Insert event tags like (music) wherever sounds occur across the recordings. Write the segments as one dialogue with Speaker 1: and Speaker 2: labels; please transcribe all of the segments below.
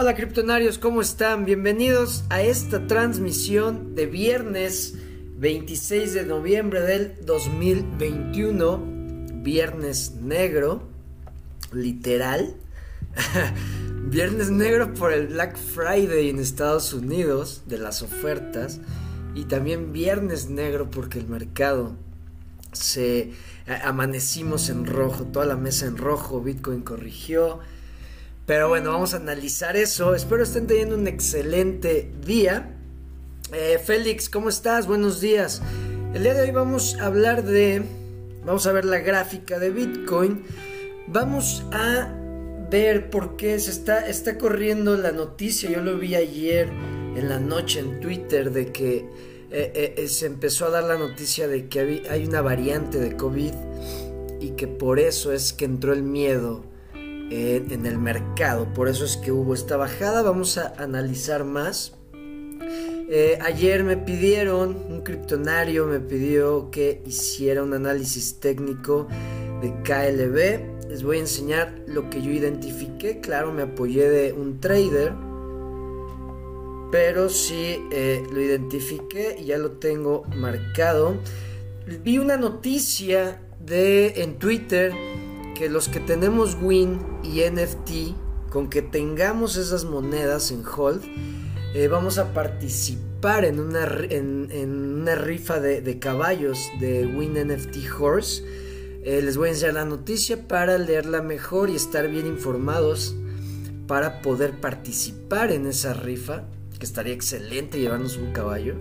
Speaker 1: Hola criptonarios, ¿cómo están? Bienvenidos a esta transmisión de viernes 26 de noviembre del 2021, viernes negro, literal. (laughs) viernes negro por el Black Friday en Estados Unidos, de las ofertas, y también viernes negro porque el mercado se amanecimos en rojo, toda la mesa en rojo, Bitcoin corrigió. Pero bueno, vamos a analizar eso. Espero estén teniendo un excelente día. Eh, Félix, ¿cómo estás? Buenos días. El día de hoy vamos a hablar de... Vamos a ver la gráfica de Bitcoin. Vamos a ver por qué se está, está corriendo la noticia. Yo lo vi ayer en la noche en Twitter de que eh, eh, se empezó a dar la noticia de que hay una variante de COVID y que por eso es que entró el miedo en, el mercado. Por eso es que hubo esta bajada. Vamos a analizar más. Eh, ayer me pidieron, un criptonario me pidió que hiciera un análisis técnico de KLB. Les voy a enseñar lo que yo identifiqué. Claro, me apoyé de un trader. Pero sí eh, lo identifiqué y ya lo tengo marcado. Vi una noticia de en Twitter que los que tenemos Win y NFT, con que tengamos esas monedas en hold, eh, vamos a participar en una, en, una rifa de, caballos de Win NFT Horse. Eh, les voy a enseñar la noticia para leerla mejor y estar bien informados para poder participar en esa rifa, que estaría excelente llevarnos un caballo.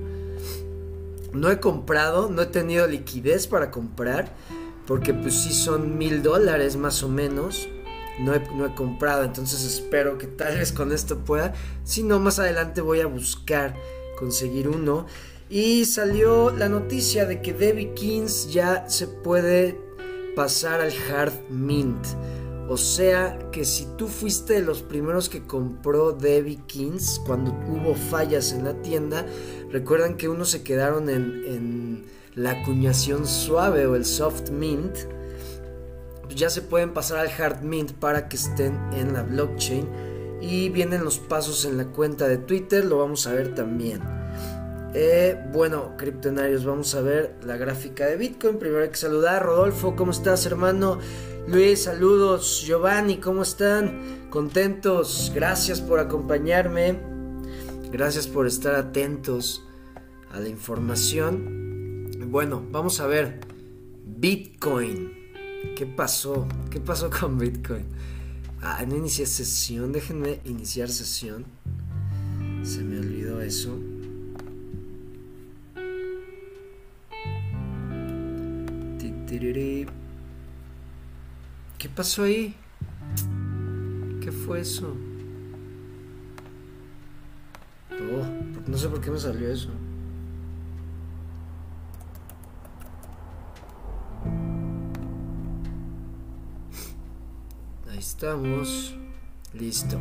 Speaker 1: No he comprado, no he tenido liquidez para comprar porque pues sí son mil dólares más o menos. No he, no he, comprado, entonces espero que tal vez con esto pueda. Si no, más adelante voy a buscar conseguir uno. Y salió la noticia de que Debbie Kings ya se puede pasar al hard mint. O sea que si tú fuiste de los primeros que compró Debbie Kings cuando hubo fallas en la tienda, recuerdan que unos se quedaron en la acuñación suave o el soft mint, ya se pueden pasar al hard mint para que estén en la blockchain. Y vienen los pasos en la cuenta de Twitter, lo vamos a ver también. Eh, bueno, criptonarios, vamos a ver la gráfica de Bitcoin. Primero hay que saludar. Rodolfo, ¿cómo estás, hermano? Luis, saludos. Giovanni, ¿cómo están? Contentos. Gracias por acompañarme. Gracias por estar atentos a la información. Bueno, vamos a ver. Bitcoin. ¿Qué pasó? ¿Qué pasó (laughs) con Bitcoin? Ah, no inicié sesión. Déjenme iniciar sesión. Se me olvidó eso. ¿Qué pasó ahí? ¿Qué fue eso? Oh, no sé por qué me salió eso. Estamos. Listo.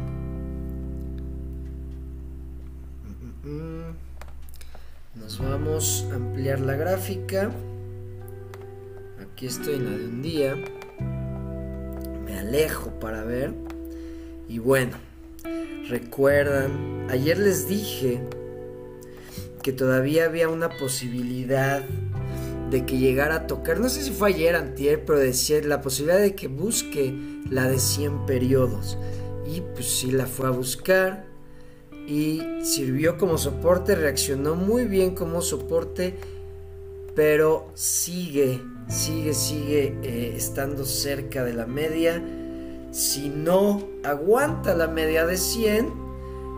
Speaker 1: Nos vamos a ampliar la gráfica. Aquí estoy en la de un día. Me alejo para ver. Y bueno, recuerdan, ayer les dije que todavía había una posibilidad de que llegara a tocar, no sé si fue ayer, antier, pero decía la posibilidad de que busque la de 100 periodos. Y pues sí la fue a buscar y sirvió como soporte, reaccionó muy bien como soporte, pero sigue, sigue, sigue eh, estando cerca de la media. Si no aguanta la media de 100,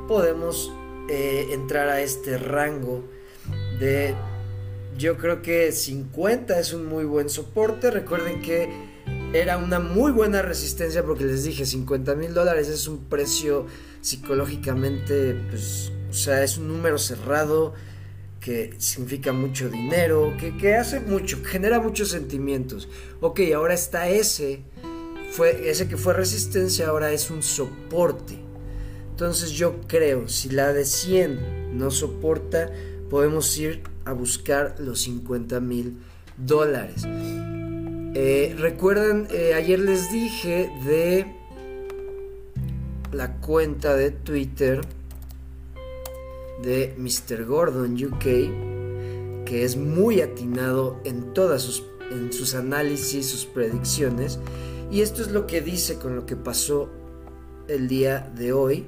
Speaker 1: podemos eh, entrar a este rango de yo creo que 50 es un muy buen soporte. Recuerden que era una muy buena resistencia porque les dije 50 mil dólares es un precio psicológicamente, pues, o sea, es un número cerrado que significa mucho dinero, que, que hace mucho, genera muchos sentimientos. Ok, ahora está ese, fue, ese que fue resistencia, ahora es un soporte. Entonces yo creo, si la de 100 no soporta, podemos ir a buscar los 50 mil dólares. Eh, recuerdan, eh, ayer les dije de la cuenta de Twitter de Mr. Gordon UK, que es muy atinado en todas sus, en sus análisis, sus predicciones. Y esto es lo que dice con lo que pasó el día de hoy.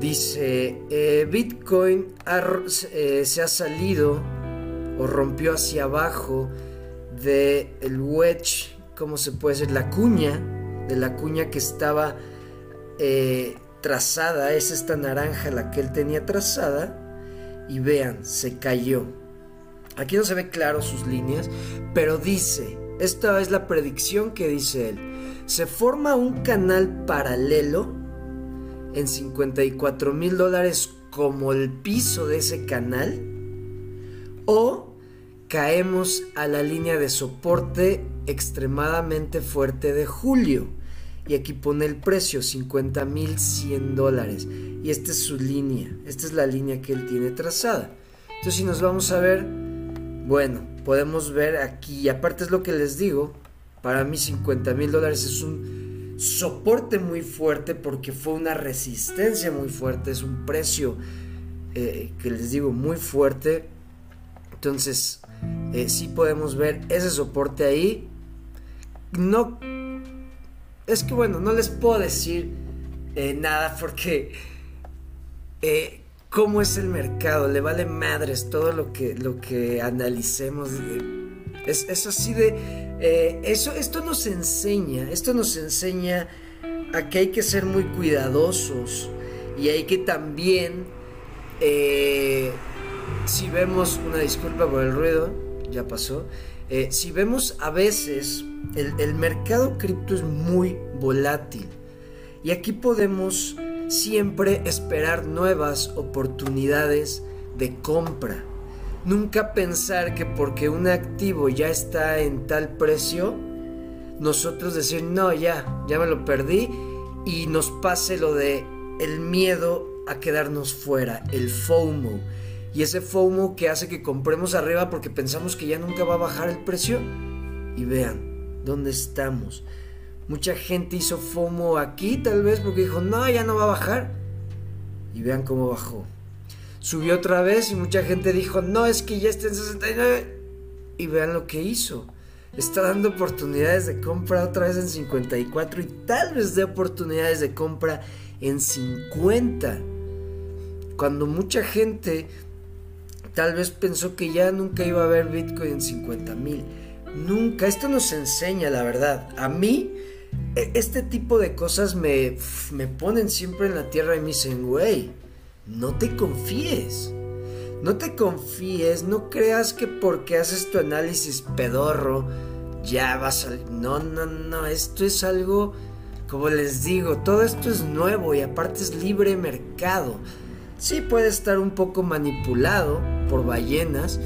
Speaker 1: Dice, eh, Bitcoin eh, se ha salido o rompió hacia abajo de el wedge, ¿cómo se puede decir? La cuña, de la cuña que estaba eh, trazada, es esta naranja la que él tenía trazada, y vean, se cayó. Aquí no se ve claro sus líneas, pero dice, esta es la predicción que dice él, se forma un canal paralelo en 54 mil dólares como el piso de ese canal, o caemos a la línea de soporte extremadamente fuerte de julio. Y aquí pone el precio, 50 mil 100 dólares. Y esta es su línea, esta es la línea que él tiene trazada. Entonces si nos vamos a ver, bueno, podemos ver aquí, y aparte es lo que les digo, para mí 50 mil dólares es un soporte muy fuerte porque fue una resistencia muy fuerte, es un precio eh, que les digo muy fuerte. Entonces, eh, sí podemos ver ese soporte ahí. No, es que bueno, no les puedo decir eh, nada porque eh, cómo es el mercado, le vale madres todo lo que, lo que analicemos. Es, es así de, eso, esto nos enseña, esto nos enseña a que hay que ser muy cuidadosos y hay que también si vemos, una disculpa por el ruido, ya pasó, eh, si vemos a veces el, mercado cripto es muy volátil y aquí podemos siempre esperar nuevas oportunidades de compra. Nunca pensar que porque un activo ya está en tal precio, nosotros decir, no, ya, ya me lo perdí y nos pase lo de el miedo a quedarnos fuera, el FOMO y ese FOMO que hace que compremos arriba porque pensamos que ya nunca va a bajar el precio. Y vean, ¿dónde estamos? Mucha gente hizo FOMO aquí tal vez porque dijo, no, ya no va a bajar. Y vean cómo bajó. Subió otra vez y mucha gente dijo, no, es que ya está en 69. Y vean lo que hizo. Está dando oportunidades de compra otra vez en 54 y tal vez dé oportunidades de compra en 50. Cuando mucha gente Tal vez pensó que ya nunca iba a haber Bitcoin en 50 mil. Nunca. Esto nos enseña, la verdad. A mí, e, este tipo de cosas me, me ponen siempre en la tierra y me dicen, güey, no te confíes. No te confíes, no creas que porque haces tu análisis pedorro ya vas a... No, no, no, esto es algo, como les digo, todo esto es nuevo y aparte es libre mercado. Sí puede estar un poco manipulado por ballenas,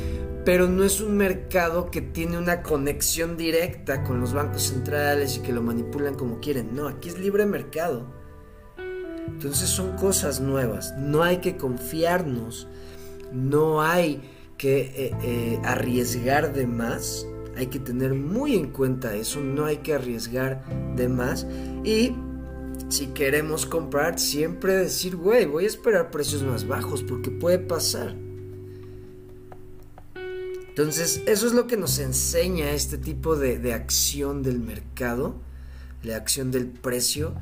Speaker 1: pero no es un mercado que tiene una conexión directa con los bancos centrales y que lo manipulan como quieren. No, aquí es libre mercado. Entonces son cosas nuevas. No hay que confiarnos. No hay que eh, eh, arriesgar de más. Hay que tener muy en cuenta eso. No hay que arriesgar de más. Y si queremos comprar, siempre decir, güey, voy a esperar precios más bajos porque puede pasar. Entonces, eso es lo que nos enseña este tipo de, acción del mercado, la acción del precio,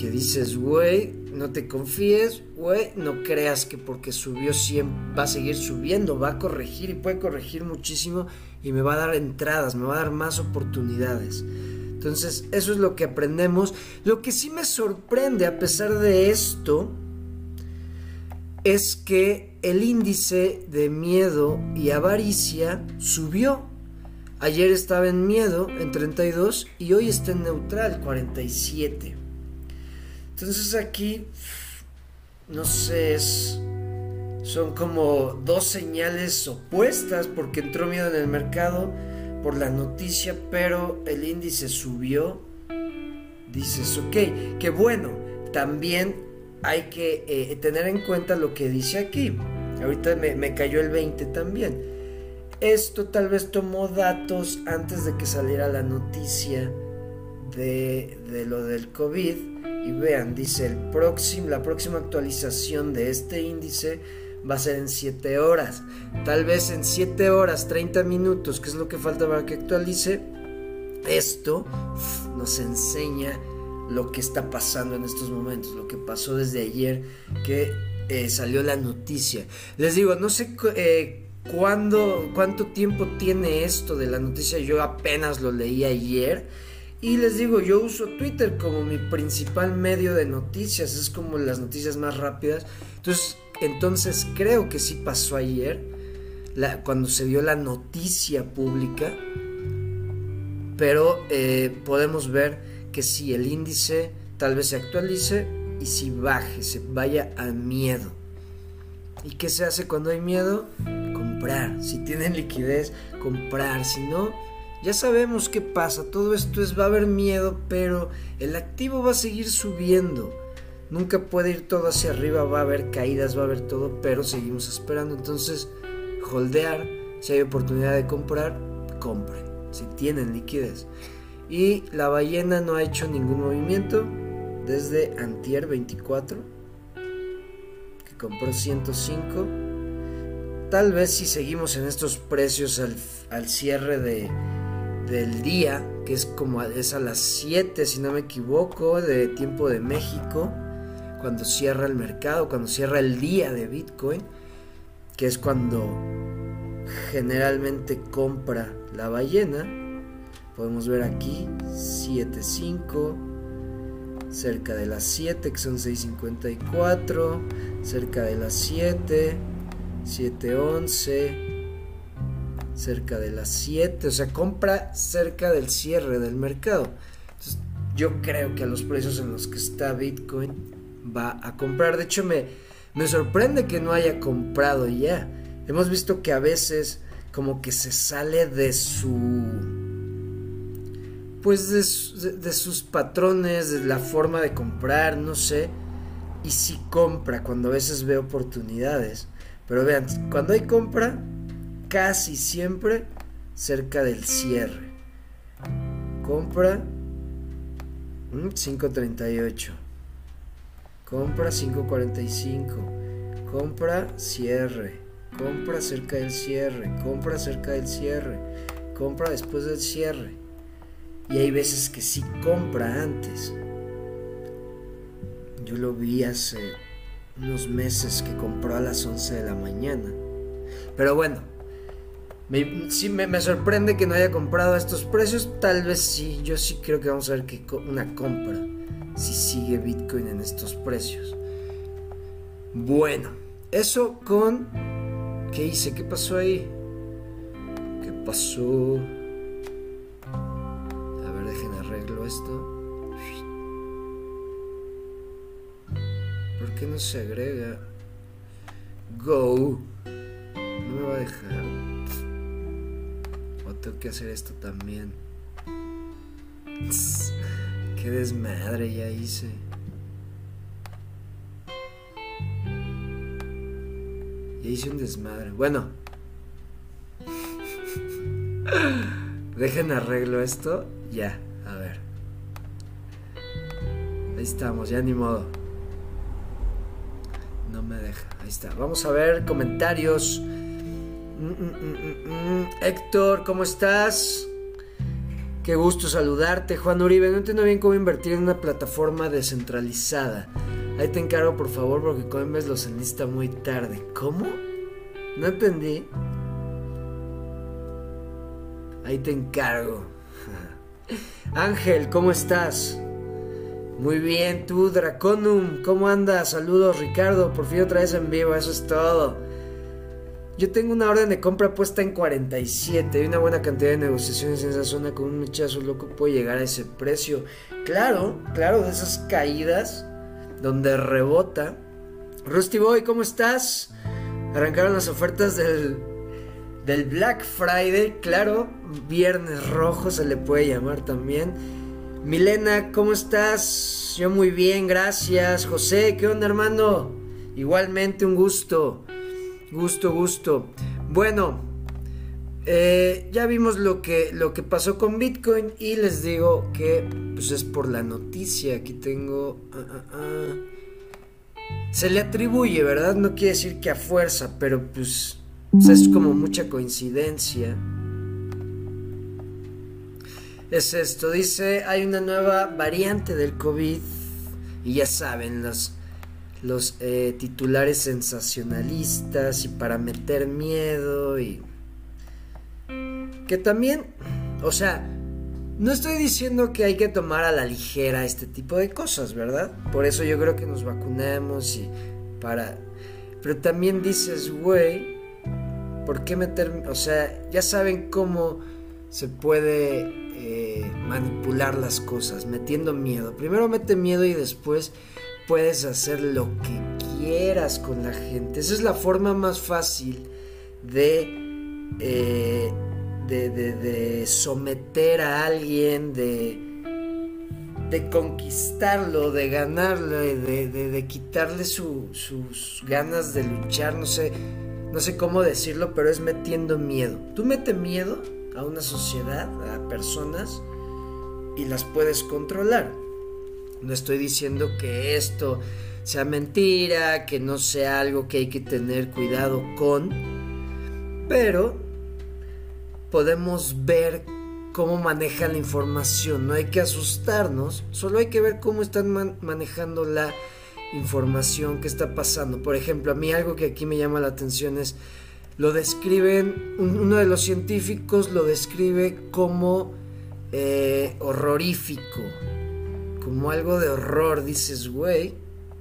Speaker 1: que dices, güey, no te confíes, güey, no creas que porque subió 100 va a seguir subiendo, va a corregir y puede corregir muchísimo y me va a dar entradas, me va a dar más oportunidades. Entonces, eso es lo que aprendemos. Lo que sí me sorprende a pesar de esto es que el índice de miedo y avaricia subió. Ayer estaba en miedo en 32 y hoy está en neutral 47. Entonces aquí, no sé, son como dos señales opuestas porque entró miedo en el mercado por la noticia, pero el índice subió, dices, ok, que bueno, también hay que eh, tener en cuenta lo que dice aquí. Ahorita me, me cayó el 20 también. Esto tal vez tomó datos antes de que saliera la noticia de, de lo del COVID y vean, dice el próximo, la próxima actualización de este índice va a ser en 7 horas. Tal vez en 7 horas, 30 minutos, que es lo que falta para que actualice. Esto nos enseña lo que está pasando en estos momentos, lo que pasó desde ayer que eh, salió la noticia. Les digo, no sé eh, cuándo, cuánto tiempo tiene esto de la noticia, yo apenas lo leí ayer. Y les digo, yo uso Twitter como mi principal medio de noticias, es como las noticias más rápidas. Entonces, entonces creo que sí pasó ayer, cuando se dio la noticia pública, pero eh, podemos ver que si el índice tal vez se actualice y si baje, se vaya a miedo. ¿Y qué se hace cuando hay miedo? Comprar. Si tienen liquidez, comprar. Si no, ya sabemos qué pasa. Todo esto es, va a haber miedo, pero el activo va a seguir subiendo. Nunca puede ir todo hacia arriba, va a haber caídas, va a haber todo, pero seguimos esperando. Entonces, holdear, si hay oportunidad de comprar, compren. Si tienen liquidez. Y la ballena no ha hecho ningún movimiento desde Antier 24, que compró 105. Tal vez si seguimos en estos precios al, cierre de, del día, que es como es a las 7, si no me equivoco, de tiempo de México, cuando cierra el mercado, cuando cierra el día de Bitcoin, que es cuando generalmente compra la ballena, podemos ver aquí 7.5 cerca de las 7 que son 6.54 cerca de las 7 7.11 cerca de las 7 o sea compra cerca del cierre del mercado yo creo que a los precios en los que está Bitcoin va a comprar de hecho me, me sorprende que no haya comprado ya hemos visto que a veces como que se sale de su pues de, sus patrones, de la forma de comprar, no sé. Y si compra, cuando a veces ve oportunidades. Pero vean, cuando hay compra, casi siempre cerca del cierre. Compra 5.38. Compra 5.45. Compra cierre. Compra cerca del cierre. Compra cerca del cierre. Compra después del cierre. Y hay veces que sí compra antes. Yo lo vi hace unos meses que compró a las 11 de la mañana. Pero bueno, me, sí me, sorprende que no haya comprado a estos precios. Tal vez sí, yo sí creo que vamos a ver que una compra si sigue Bitcoin en estos precios. Bueno, eso con... ¿Qué hice? ¿Qué pasó ahí? ¿Qué pasó? esto. ¿Por qué no se agrega? Go. No me va a dejar. Tengo que hacer esto también. qué desmadre ya hice. Ya hice un desmadre. Bueno. (laughs) Dejen arreglo esto. Ya. Ahí estamos, ya ni modo. No me deja. Ahí está. Vamos a ver comentarios. Mm, mm, mm, Héctor, ¿cómo estás? Qué gusto saludarte. Juan Uribe, no entiendo bien cómo invertir en una plataforma descentralizada. Ahí te encargo, por favor, porque Coinbase los enlista muy tarde. ¿Cómo? No entendí. Ahí te encargo. (laughs) Ángel, ¿cómo estás? Muy bien, tú, Draconum, ¿cómo andas? Saludos, Ricardo, por fin otra vez en vivo, eso es todo. Yo tengo una orden de compra puesta en 47. Hay una buena cantidad de negociaciones en esa zona con un muchacho loco puede llegar a ese precio. Claro, claro, de esas caídas donde rebota. Rusty Boy, ¿cómo estás? Arrancaron las ofertas del, del Black Friday, claro, Viernes Rojo se le puede llamar también. Milena, ¿cómo estás? Yo muy bien, gracias. José, ¿qué onda, hermano? Igualmente un gusto. Gusto, gusto. Bueno, Eh, ya vimos lo que, lo que pasó con Bitcoin y les digo que pues es por la noticia. Aquí tengo... Ah, ah, ah. Se le atribuye, ¿verdad? No quiere decir que a fuerza, pero pues es como mucha coincidencia. Es esto, dice, hay una nueva variante del COVID y ya saben, los, los eh, titulares sensacionalistas y para meter miedo y que también, o sea, no estoy diciendo que hay que tomar a la ligera este tipo de cosas, ¿verdad? Por eso yo creo que nos vacunamos y para... Pero también dices, güey, ¿por qué meter... O sea, ya saben cómo se puede eh, manipular las cosas, metiendo miedo. Primero mete miedo y después puedes hacer lo que quieras con la gente. Esa es la forma más fácil de... Eh, de, someter a alguien, de, de conquistarlo, de ganarlo, de, de quitarle sus ganas de luchar, no sé, no sé cómo decirlo, pero es metiendo miedo. Tú metes miedo a una sociedad, a personas, y las puedes controlar. No estoy diciendo que esto sea mentira, que no sea algo que hay que tener cuidado con, pero podemos ver cómo manejan la información. No hay que asustarnos, solo hay que ver cómo están manejando la información que está pasando. Por ejemplo, a mí algo que aquí me llama la atención es, lo describen, uno de los científicos lo describe como eh, horrorífico, como algo de horror. Dices, güey,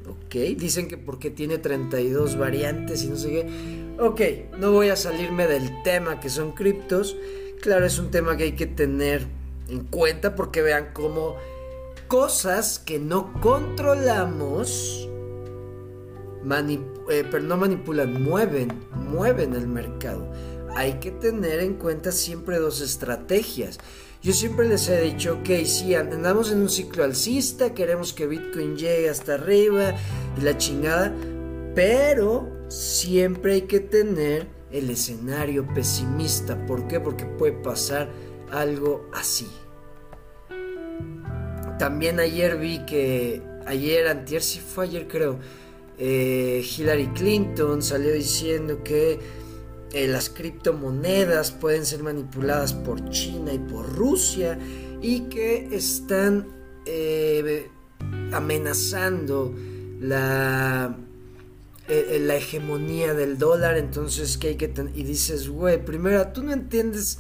Speaker 1: ok, dicen que porque tiene 32 variantes y no sé qué. Ok, no voy a salirme del tema que son criptos. Claro, es un tema que hay que tener en cuenta porque vean cómo cosas que no controlamos, eh, pero no manipulan, mueven, mueven el mercado. Hay que tener en cuenta siempre dos estrategias. Yo siempre les he dicho, ok, si andamos en un ciclo alcista, queremos que Bitcoin llegue hasta arriba y la chingada, pero siempre hay que tener el escenario pesimista. ¿Por qué? Porque puede pasar algo así. También ayer vi que, ayer, antier, si fue ayer creo, eh, Hillary Clinton salió diciendo que eh, las criptomonedas pueden ser manipuladas por China y por Rusia y que están eh, amenazando la eh, eh, la hegemonía del dólar, entonces que hay que y dices, güey, primero tú no entiendes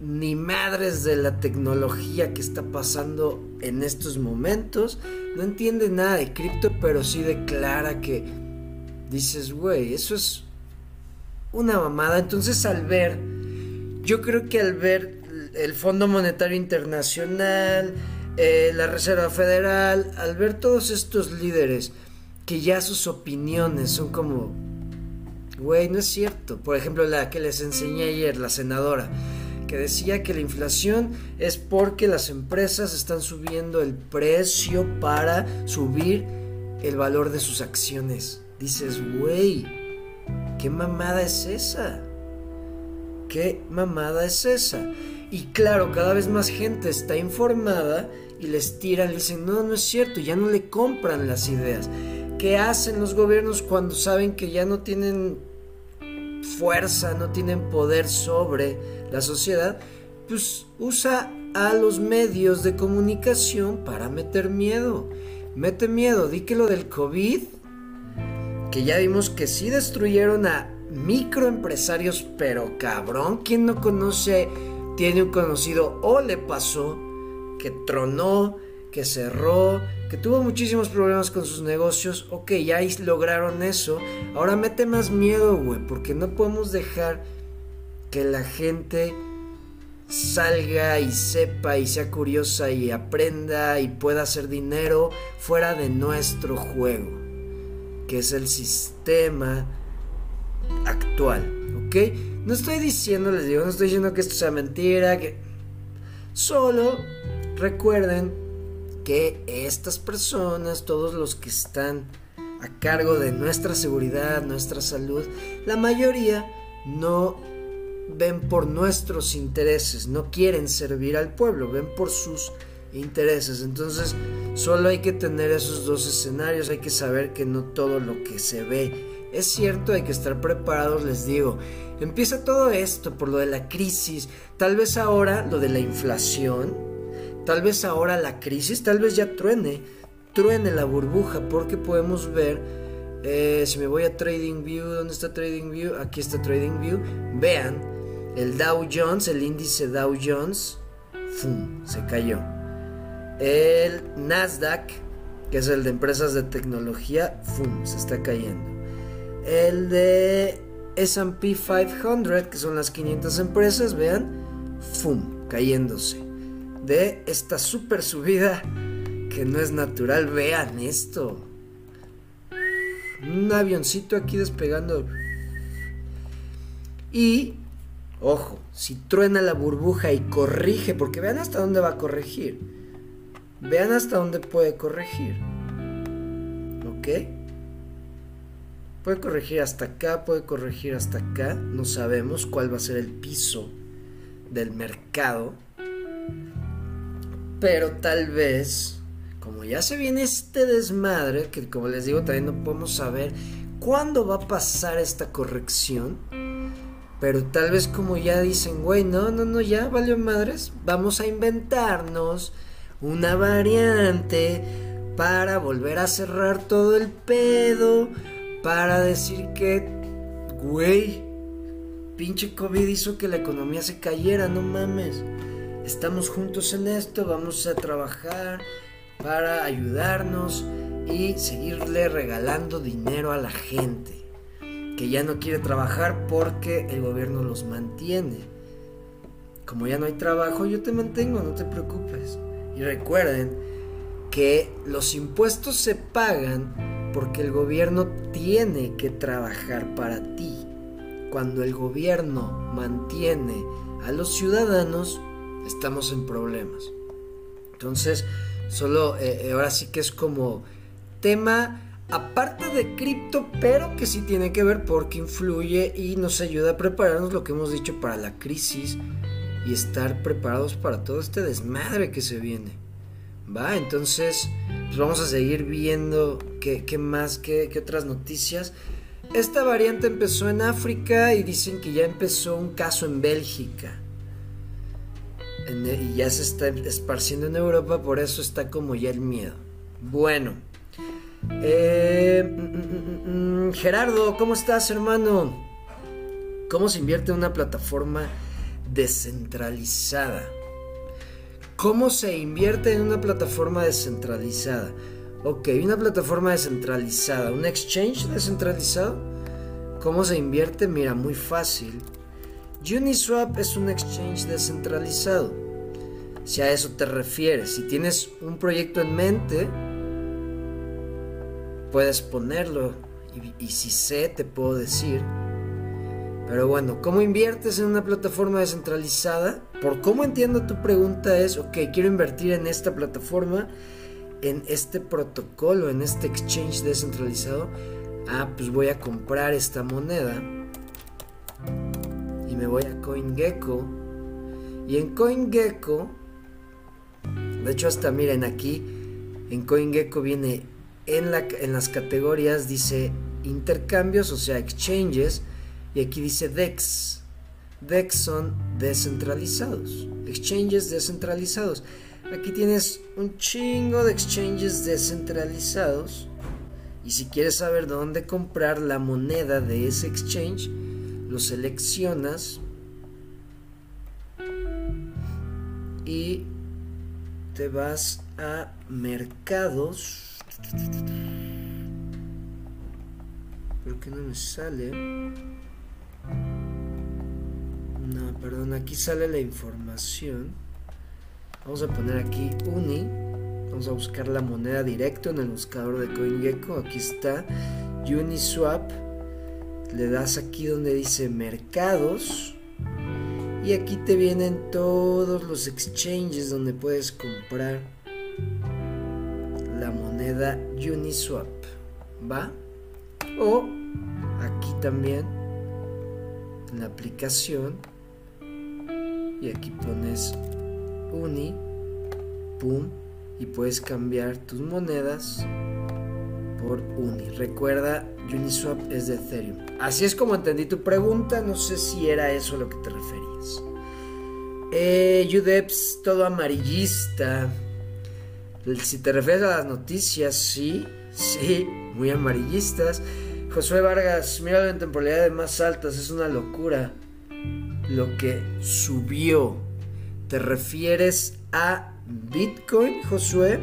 Speaker 1: ni madres de la tecnología que está pasando en estos momentos, no entiendes nada de cripto, pero sí declara que dices, güey, eso es una mamada, entonces al ver, yo creo que al ver el Fondo Monetario Internacional, eh, la Reserva Federal, al ver todos estos líderes, que ya sus opiniones son como, güey, no es cierto. Por ejemplo, la que les enseñé ayer, la senadora, que decía que la inflación es porque las empresas están subiendo el precio para subir el valor de sus acciones. Dices, güey, ¿qué mamada es esa? ¿Qué mamada es esa? Y claro, cada vez más gente está informada y les tiran, le dicen, no, no es cierto, ya no le compran las ideas. ¿Qué hacen los gobiernos cuando saben que ya no tienen fuerza, no tienen poder sobre la sociedad? Pues usa a los medios de comunicación para meter miedo. Mete miedo, di que lo del COVID, que ya vimos que sí destruyeron a microempresarios, pero cabrón, ¿quién no conoce, tiene un conocido o le pasó que tronó, que cerró, que tuvo muchísimos problemas con sus negocios, ok, ya lograron eso, ahora mete más miedo, güey, porque no podemos dejar que la gente salga y sepa y sea curiosa y aprenda y pueda hacer dinero fuera de nuestro juego, que es el sistema actual, ¿ok? No estoy diciendo, les digo, no estoy diciendo que esto sea mentira, que solo recuerden que estas personas, todos los que están a cargo de nuestra seguridad, nuestra salud, la mayoría no ven por nuestros intereses, no quieren servir al pueblo, ven por sus intereses. Entonces, solo hay que tener esos dos escenarios, hay que saber que no todo lo que se ve es cierto, hay que estar preparados, les digo. Empieza todo esto por lo de la crisis, tal vez ahora lo de la inflación, tal vez ahora la crisis, tal vez ya truene, truene la burbuja, porque podemos ver, eh, si me voy a TradingView, ¿dónde está TradingView? Aquí está TradingView, vean, el Dow Jones, el índice Dow Jones, se cayó. El Nasdaq, que es el de empresas de tecnología, ¡fum! se está cayendo. El de SP 500, que son las 500 empresas, vean, ¡fum! cayéndose. De esta super subida que no es natural, vean esto. Un avioncito aquí despegando. Y, ojo, si truena la burbuja y corrige, porque vean hasta dónde va a corregir. Vean hasta dónde puede corregir. ¿Ok? Puede corregir hasta acá, puede corregir hasta acá. No sabemos cuál va a ser el piso del mercado. Pero tal vez, como ya se viene este desmadre, que como les digo también no podemos saber cuándo va a pasar esta corrección. Pero tal vez como ya dicen, güey, no, no, no, ya valió madres. Vamos a inventarnos una variante para volver a cerrar todo el pedo para decir que, güey, pinche COVID hizo que la economía se cayera, no mames. Estamos juntos en esto, vamos a trabajar para ayudarnos y seguirle regalando dinero a la gente que ya no quiere trabajar porque el gobierno los mantiene. Como ya no hay trabajo, yo te mantengo, no te preocupes. Recuerden que los impuestos se pagan porque el gobierno tiene que trabajar para ti. Cuando el gobierno mantiene a los ciudadanos, estamos en problemas. Entonces, solo eh, eh, ahora sí que es como tema aparte de cripto, pero que sí tiene que ver porque influye y nos ayuda a prepararnos lo que hemos dicho para la crisis y estar preparados para todo este desmadre que se viene. Va, entonces pues vamos a seguir viendo qué, más, qué, otras noticias. Esta variante empezó en África y dicen que ya empezó un caso en Bélgica. y ya se está esparciendo en Europa, por eso está como ya el miedo. Bueno. Eh, mm, mm, mm, Gerardo, ¿cómo estás, hermano? ¿Cómo se invierte en una plataforma descentralizada? ¿Cómo se invierte en una plataforma descentralizada? Ok, una plataforma descentralizada, un exchange descentralizado. ¿Cómo se invierte? Mira, muy fácil. Uniswap es un exchange descentralizado. Si a eso te refieres, si tienes un proyecto en mente, puedes ponerlo. Y, y si sé, te puedo decir pero bueno, ¿cómo inviertes en una plataforma descentralizada? Por cómo entiendo tu pregunta es, ok, quiero invertir en esta plataforma, en este protocolo, en este exchange descentralizado. Ah, pues voy a comprar esta moneda y me voy a CoinGecko. Y en CoinGecko, de hecho hasta miren aquí, en CoinGecko viene en, en las categorías, dice intercambios, o sea, exchanges y aquí dice DEX. DEX son descentralizados, exchanges descentralizados. Aquí tienes un chingo de exchanges descentralizados. Y si quieres saber dónde comprar la moneda de ese exchange, lo seleccionas y te vas a mercados. ¿Por qué no me sale? No, perdón, aquí sale la información. Vamos a poner aquí Uni. Vamos a buscar la moneda directo en el buscador de CoinGecko. Aquí está Uniswap. Le das aquí donde dice mercados. Y aquí te vienen todos los exchanges donde puedes comprar la moneda Uniswap. ¿Va? O aquí también en la aplicación y aquí pones uni, pum, y puedes cambiar tus monedas por uni. Recuerda, Uniswap es de Ethereum. Así es como entendí tu pregunta, no sé si era eso a lo que te referías. Eh, UDEPS, todo amarillista. Si te refieres a las noticias, sí, sí, muy amarillistas. Josué Vargas, mira en temporalidades más altas, es una locura lo que subió. ¿Te refieres a Bitcoin, Josué?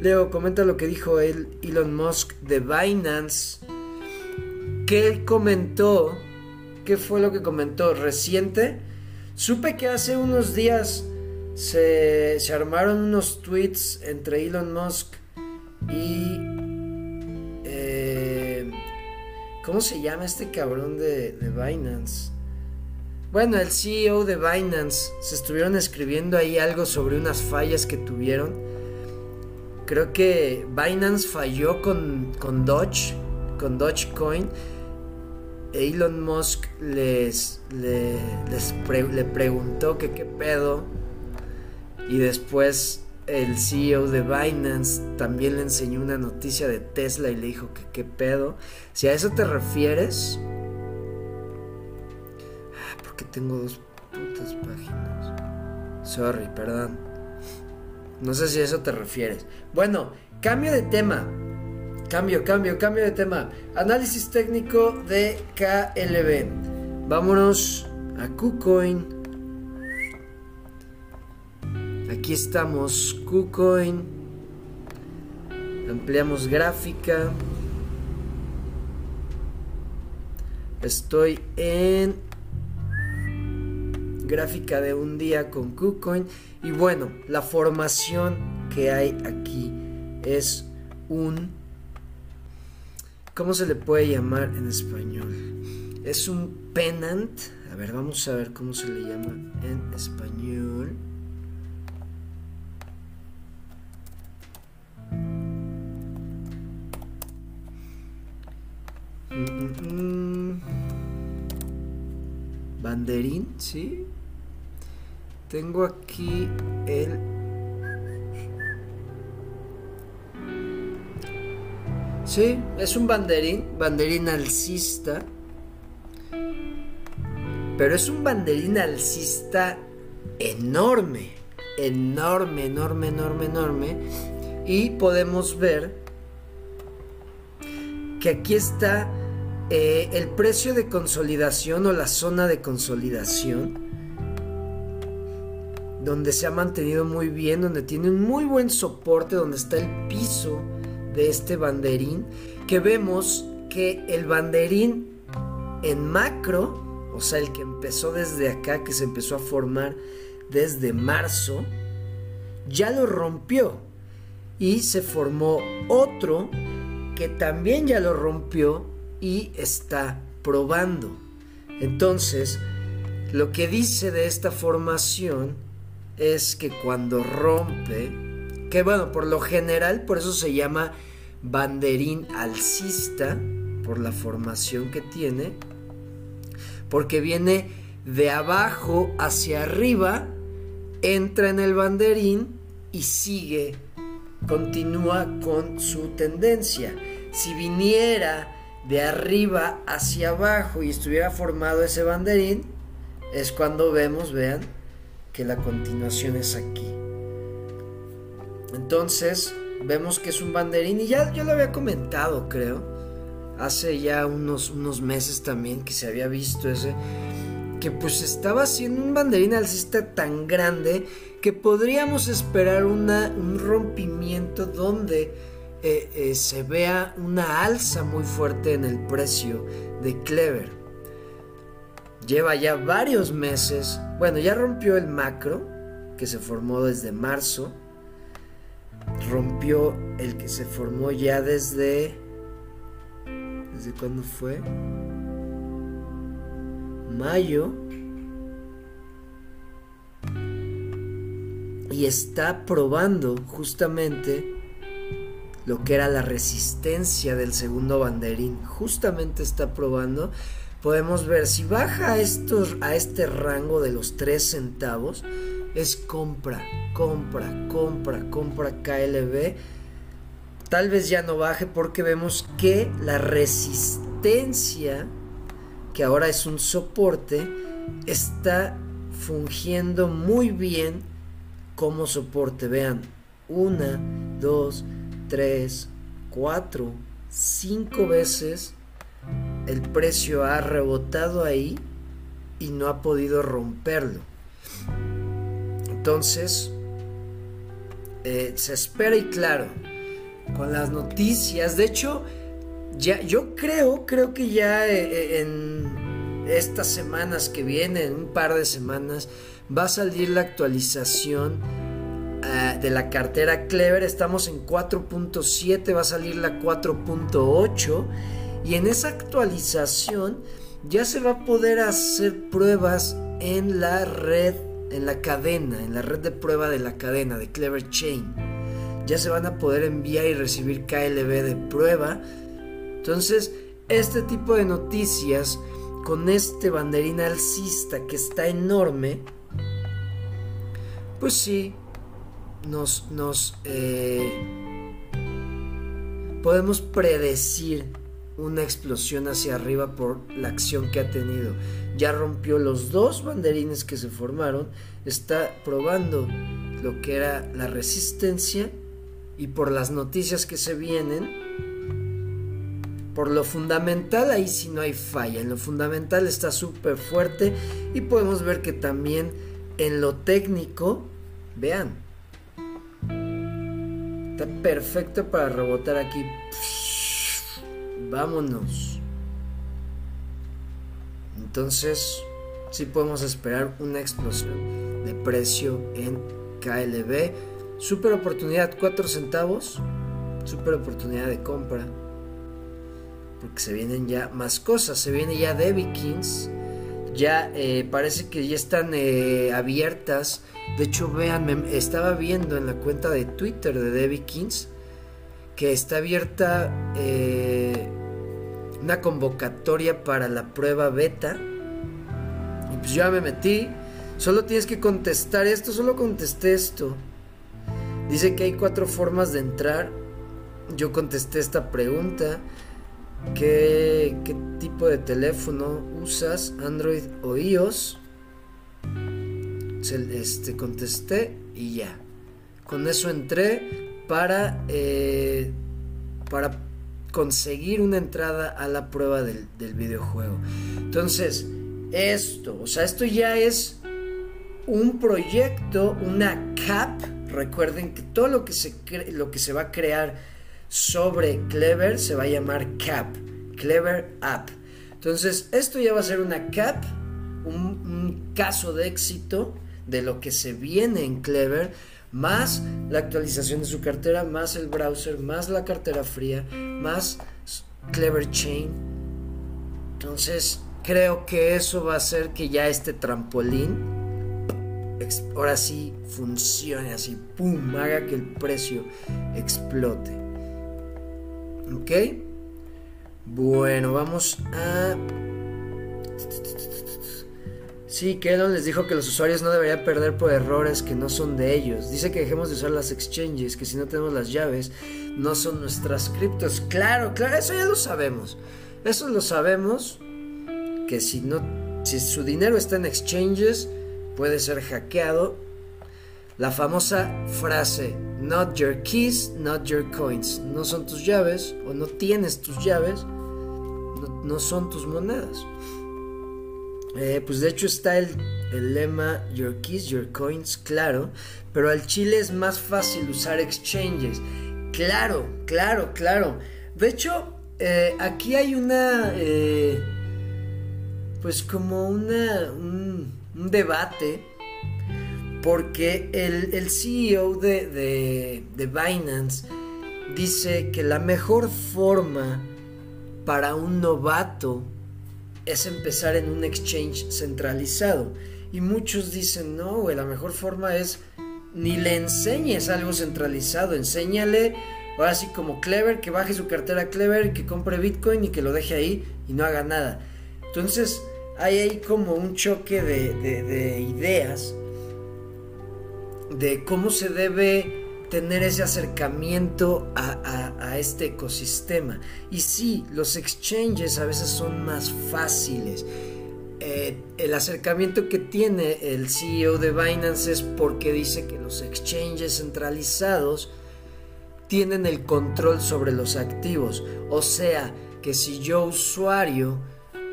Speaker 1: Leo, comenta lo que dijo él, Elon Musk de Binance. ¿Qué él comentó? ¿Qué fue lo que comentó? ¿Reciente? Supe que hace unos días se, armaron unos tweets entre Elon Musk y... Eh, ¿Cómo se llama este cabrón de, de Binance? Bueno, el CEO de Binance se estuvieron escribiendo ahí algo sobre unas fallas que tuvieron. Creo que Binance falló con, con Doge, con Dogecoin. Elon Musk les, le, le preguntó que qué pedo. Y después el CEO de Binance también le enseñó una noticia de Tesla y le dijo que qué pedo. Si a eso te refieres, que tengo dos putas páginas. Sorry, perdón. No sé si a eso te refieres. Bueno, cambio de tema. Cambio, cambio, cambio de tema. Análisis técnico de KLB. Vámonos a KuCoin. Aquí estamos, KuCoin. Ampliamos gráfica. Estoy en gráfica de un día con KuCoin. Y bueno, la formación que hay aquí es un... ¿Cómo se le puede llamar en español? Es un pennant. A ver, vamos a ver cómo se le llama en español. Mm, mm, mm. Banderín, ¿sí? Tengo aquí el... Sí, es un banderín, banderín alcista. Pero es un banderín alcista enorme, enorme, enorme, enorme, enorme. Y podemos ver que aquí está eh, el precio de consolidación o la zona de consolidación donde se ha mantenido muy bien, donde tiene un muy buen soporte, donde está el piso de este banderín, que vemos que el banderín en macro, o sea, el que empezó desde acá, que se empezó a formar desde marzo, ya lo rompió y se formó otro que también ya lo rompió y está probando. Entonces, lo que dice de esta formación es que cuando rompe, que bueno, por lo general, por eso se llama banderín alcista, por la formación que tiene, porque viene de abajo hacia arriba, entra en el banderín y sigue, continúa con su tendencia. Si viniera de arriba hacia abajo y estuviera formado ese banderín, es cuando vemos, vean, que la continuación es aquí. Entonces, vemos que es un banderín y ya yo lo había comentado, creo, hace ya unos, unos meses también que se había visto ese, que pues estaba haciendo un banderín alcista tan grande que podríamos esperar un rompimiento donde eh, eh, se vea una alza muy fuerte en el precio de Clever lleva ya varios meses, bueno, ya rompió el macro que se formó desde marzo, rompió el que se formó ya desde... ¿Desde cuándo fue? Mayo. Y está probando justamente lo que era la resistencia del segundo banderín. Justamente está probando podemos ver si baja a, estos, a este rango de los 3 centavos, es compra, compra, compra, compra KLB. Tal vez ya no baje porque vemos que la resistencia, que ahora es un soporte, está fungiendo muy bien como soporte. Vean, una, dos, tres, cuatro, cinco veces el precio ha rebotado ahí y no ha podido romperlo. Entonces, eh, se espera y claro, con las noticias, de hecho, ya, yo creo, creo que ya eh, eh, en estas semanas que vienen, un par de semanas, va a salir la actualización de la cartera Clever. Estamos en 4.7, va a salir la 4.8 y en esa actualización ya se va a poder hacer pruebas en la red, en la cadena, en la red de prueba de la cadena de Clever Chain. Ya se van a poder enviar y recibir KLB de prueba. Entonces, este tipo de noticias con este banderín alcista que está enorme, pues sí, nos, nos eh, podemos predecir una explosión hacia arriba por la acción que ha tenido. Ya rompió los dos banderines que se formaron, está probando lo que era la resistencia y por las noticias que se vienen, por lo fundamental ahí sí no hay falla, en lo fundamental está súper fuerte y podemos ver que también en lo técnico, vean, está perfecto para rebotar aquí. Vámonos. Entonces, sí podemos esperar una explosión de precio en KLB. Super oportunidad, 4 centavos. Super oportunidad de compra. Porque se vienen ya más cosas. Se viene ya Debbie Kings. Ya eh, parece que ya están eh, abiertas. De hecho, vean, estaba viendo en la cuenta de Twitter de Debbie Kings que está abierta eh, una convocatoria para la prueba beta. Y pues ya me metí. Solo tienes que contestar esto, solo contesté esto. Dice que hay cuatro formas de entrar. Yo contesté esta pregunta. ¿Qué, qué tipo de teléfono usas? ¿Android o iOS? Este, contesté y ya. Con eso entré para, eh, para conseguir una entrada a la prueba del, videojuego. Entonces, esto, o sea, esto ya es un proyecto, una cap. Recuerden que todo lo que se, lo que se va a crear sobre Clever se va a llamar cap, Clever App. Entonces, esto ya va a ser una cap, un caso de éxito de lo que se viene en Clever más la actualización de su cartera, más el browser, más la cartera fría, más Clever Chain. Entonces, creo que eso va a hacer que ya este trampolín ahora sí funcione así, pum, haga que el precio explote. ¿Ok? Bueno, vamos a Sí, Kellon les dijo que los usuarios no deberían perder por errores que no son de ellos. Dice que dejemos de usar las exchanges, que si no tenemos las llaves, no son nuestras criptos. Claro, claro, eso ya lo sabemos. Eso lo sabemos. Que si no, si su dinero está en exchanges, puede ser hackeado. La famosa frase, not your keys, not your coins. No son tus llaves, o no tienes tus llaves, no, no son tus monedas. Eh, pues de hecho está el, lema Your Keys, Your Coins, claro, pero al Chile es más fácil usar exchanges. Claro, claro, claro. De hecho, eh, aquí hay una, eh, pues como una, un, debate, porque el, CEO de, de, de Binance dice que la mejor forma para un novato es empezar en un exchange centralizado. Y muchos dicen, no, güey, la mejor forma es ni le enseñes algo centralizado, enséñale, ahora sí como Clever, que baje su cartera Clever, que compre Bitcoin y que lo deje ahí y no haga nada. Entonces, hay ahí como un choque de, ideas de cómo se debe tener ese acercamiento a, este ecosistema. Y sí, los exchanges a veces son más fáciles. Eh, el acercamiento que tiene el CEO de Binance es porque dice que los exchanges centralizados tienen el control sobre los activos. O sea, que si yo usuario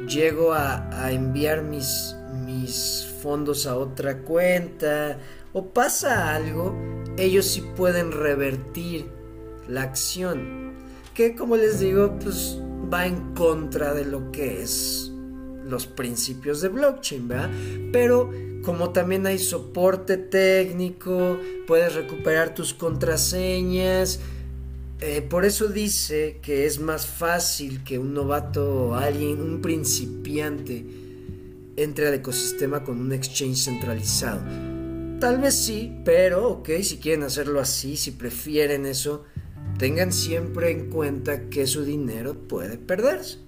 Speaker 1: llego a, enviar mis, mis fondos a otra cuenta o pasa algo, ellos sí pueden revertir la acción. Que como les digo, pues va en contra de lo que es los principios de blockchain, ¿verdad? Pero como también hay soporte técnico, puedes recuperar tus contraseñas, eh, por eso dice que es más fácil que un novato, alguien, un principiante, entre al ecosistema con un exchange centralizado. Tal vez sí, pero ok, si quieren hacerlo así, si prefieren eso, tengan siempre en cuenta que su dinero puede perderse.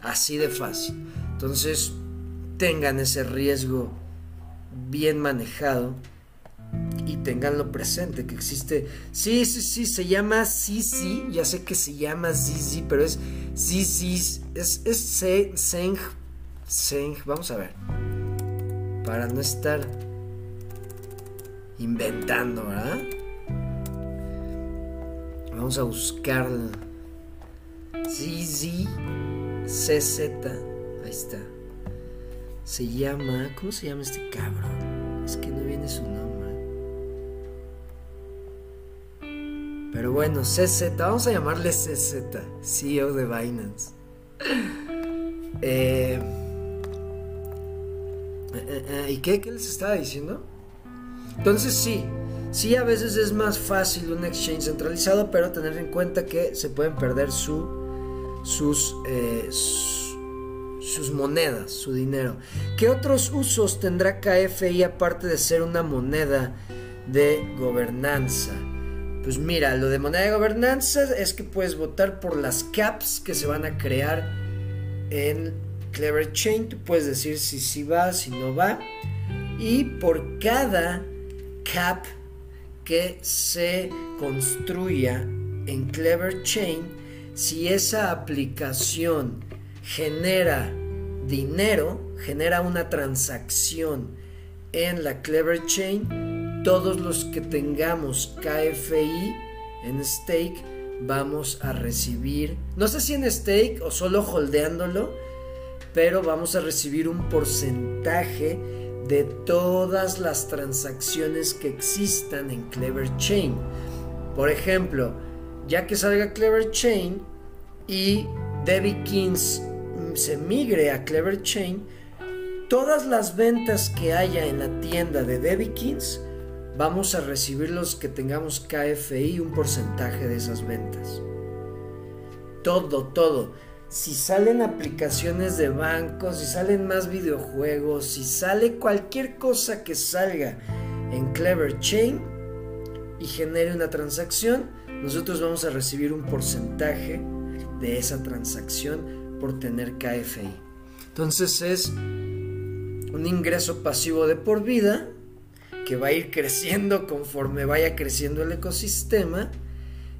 Speaker 1: Así de fácil. Entonces, tengan ese riesgo bien manejado y tenganlo presente que existe. Sí, sí, sí, se llama sí Ya sé que se llama Zizi, pero es Zizi. Es, es Seng. Seng. Vamos a ver. Para no estar inventando, ¿verdad? Vamos a buscar Zizi CZ. Ahí está. Se llama. ¿Cómo se llama este cabrón? Es que no viene su nombre. Pero bueno, CZ, vamos a llamarle CZ, CEO de Binance. Eh, eh, eh, ¿Y qué, qué les estaba diciendo? Entonces sí, sí a veces es más fácil un exchange centralizado, pero tener en cuenta que se pueden perder su, sus, sus monedas, su dinero. ¿Qué otros usos tendrá KFI aparte de ser una moneda de gobernanza? Pues mira, lo de moneda de gobernanza es que puedes votar por las caps que se van a crear en Clever Chain. Tú puedes decir si sí va, si no va. Y por cada cap que se construya en Clever Chain, si esa aplicación genera dinero, genera una transacción en la Clever Chain, todos los que tengamos KFI en stake vamos a recibir, no sé si en stake o solo holdeándolo, pero vamos a recibir un porcentaje de todas las transacciones que existan en Clever Chain. Por ejemplo, ya que salga Clever Chain y Debbie Kings se migre a Clever Chain, todas las ventas que haya en la tienda de Debbie Kings vamos a recibir los que tengamos KFI un porcentaje de esas ventas. Todo, todo. Si salen aplicaciones de bancos, si salen más videojuegos, si sale cualquier cosa que salga en Clever Chain y genere una transacción, nosotros vamos a recibir un porcentaje de esa transacción por tener KFI. Entonces es un ingreso pasivo de por vida que va a ir creciendo conforme vaya creciendo el ecosistema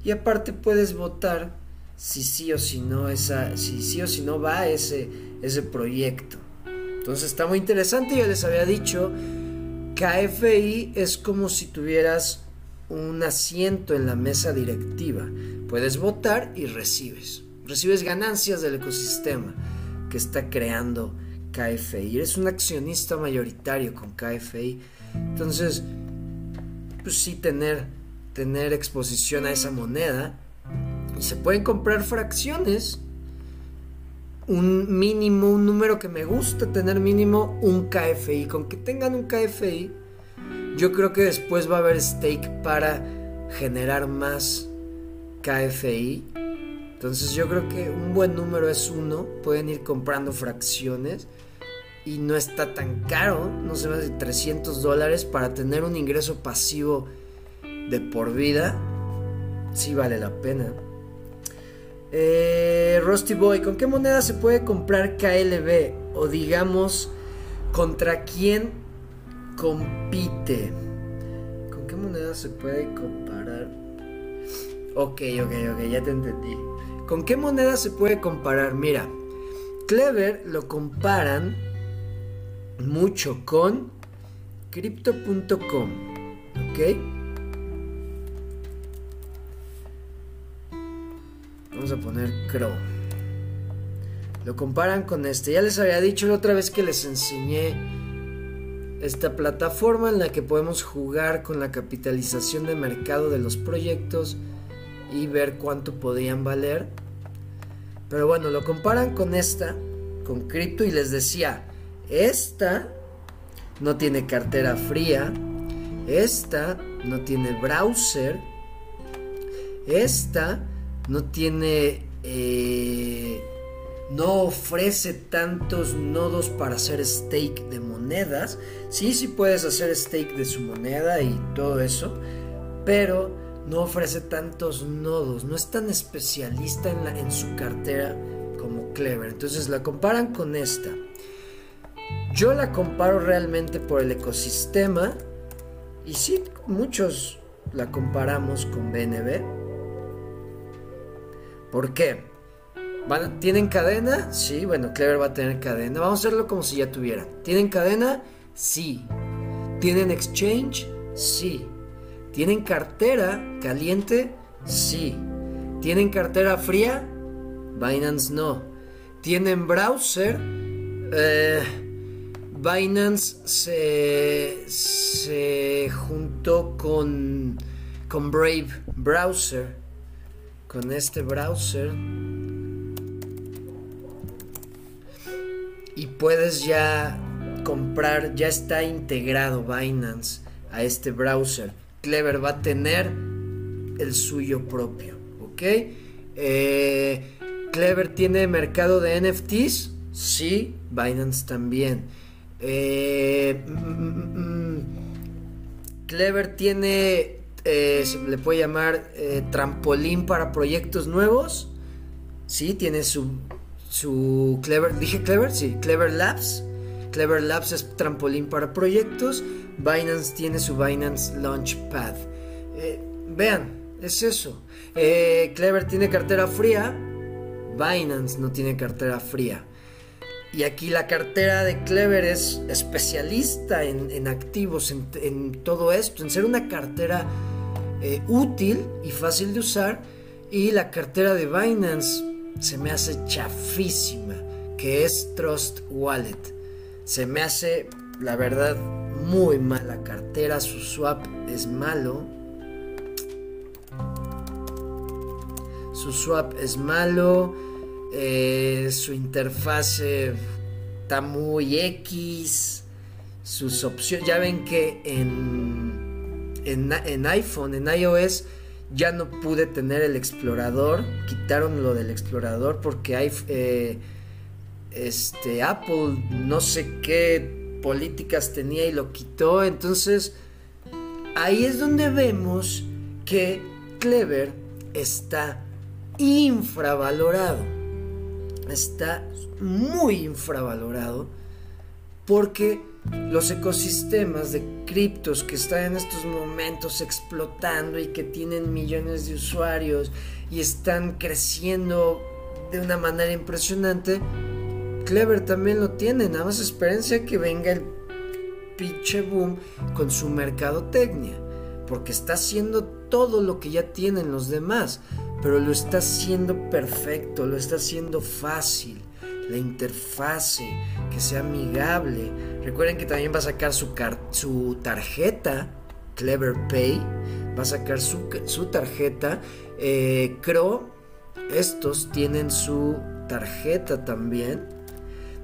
Speaker 1: y aparte puedes votar si sí o si no esa si sí o si no va ese ese proyecto. Entonces está muy interesante, yo les había dicho KFI es como si tuvieras un asiento en la mesa directiva. Puedes votar y recibes. Recibes ganancias del ecosistema que está creando KFI. Eres un accionista mayoritario con KFI entonces, pues sí tener, tener exposición a esa moneda. Se pueden comprar fracciones. Un mínimo, un número que me gusta tener mínimo, un KFI. Con que tengan un KFI, yo creo que después va a haber stake para generar más KFI. Entonces yo creo que un buen número es uno. Pueden ir comprando fracciones y no está tan caro, no sé más de 300 dólares para tener un ingreso pasivo de por vida, sí vale la pena. Eh, Rusty Boy, ¿con qué moneda se puede comprar KLB? o digamos contra quién compite. ¿Con qué moneda se puede comparar? Ok, ok, ok, ya te entendí. ¿Con qué moneda se puede comparar? Mira, Clever lo comparan mucho con crypto.com, ¿ok? Vamos a poner Crow. Lo comparan con este. Ya les había dicho la otra vez que les enseñé esta plataforma en la que podemos jugar con la capitalización de mercado de los proyectos y ver cuánto podían valer. Pero bueno, lo comparan con esta, con cripto y les decía, esta no tiene cartera fría, esta no tiene browser, esta no tiene... Eh, no ofrece tantos nodos para hacer stake de monedas. Sí, sí puedes hacer stake de su moneda y todo eso, pero no ofrece tantos nodos, no es tan especialista en, la, en su cartera como Clever. Entonces la comparan con esta. Yo la comparo realmente por el ecosistema y sí, muchos la comparamos con BNB. ¿Por qué? ¿Tienen cadena? Sí, bueno, Clever va a tener cadena. Vamos a hacerlo como si ya tuvieran. ¿Tienen cadena? Sí. ¿Tienen exchange? Sí. ¿Tienen cartera caliente? Sí. ¿Tienen cartera fría? Binance no. ¿Tienen browser? Eh, Binance se, se juntó con, con Brave Browser. Con este browser y puedes ya comprar, ya está integrado Binance a este browser. Clever va a tener el suyo propio, ¿ok? Eh, Clever tiene mercado de NFTs, sí, Binance también. Eh, mm, mm, mm, Clever tiene, eh, se le puede llamar trampolín para proyectos nuevos, sí, tiene su su Clever, dije Clever, sí, Clever Labs. Clever Labs es trampolín para proyectos. Binance tiene su Binance Launchpad. Eh, vean, es eso. Eh, Clever tiene cartera fría. Binance no tiene cartera fría. Y aquí la cartera de Clever es especialista en, activos, en, todo esto, en ser una cartera eh, útil y fácil de usar. Y la cartera de Binance se me hace chafísima, que es Trust Wallet. Se me hace, la verdad, muy mala cartera, su swap es malo. Su swap es malo, eh, su interfase está muy X, sus opciones, ya ven que en, en, iPhone, en iOS, ya no pude tener el explorador, quitaron lo del explorador porque hay eh, este Apple no sé qué políticas tenía y lo quitó, entonces ahí es donde vemos que Clever está infravalorado. Está muy infravalorado porque los ecosistemas de criptos que están en estos momentos explotando y que tienen millones de usuarios y están creciendo de una manera impresionante, Clever también lo tiene, nada más espérense que venga el pinche boom con su mercadotecnia, porque está haciendo todo lo que ya tienen los demás, pero lo está haciendo perfecto, lo está haciendo fácil la interfase, que sea amigable. Recuerden que también va a sacar su, su tarjeta, Clever Pay, va a sacar su, tarjeta. Eh, Crow, estos tienen su tarjeta también.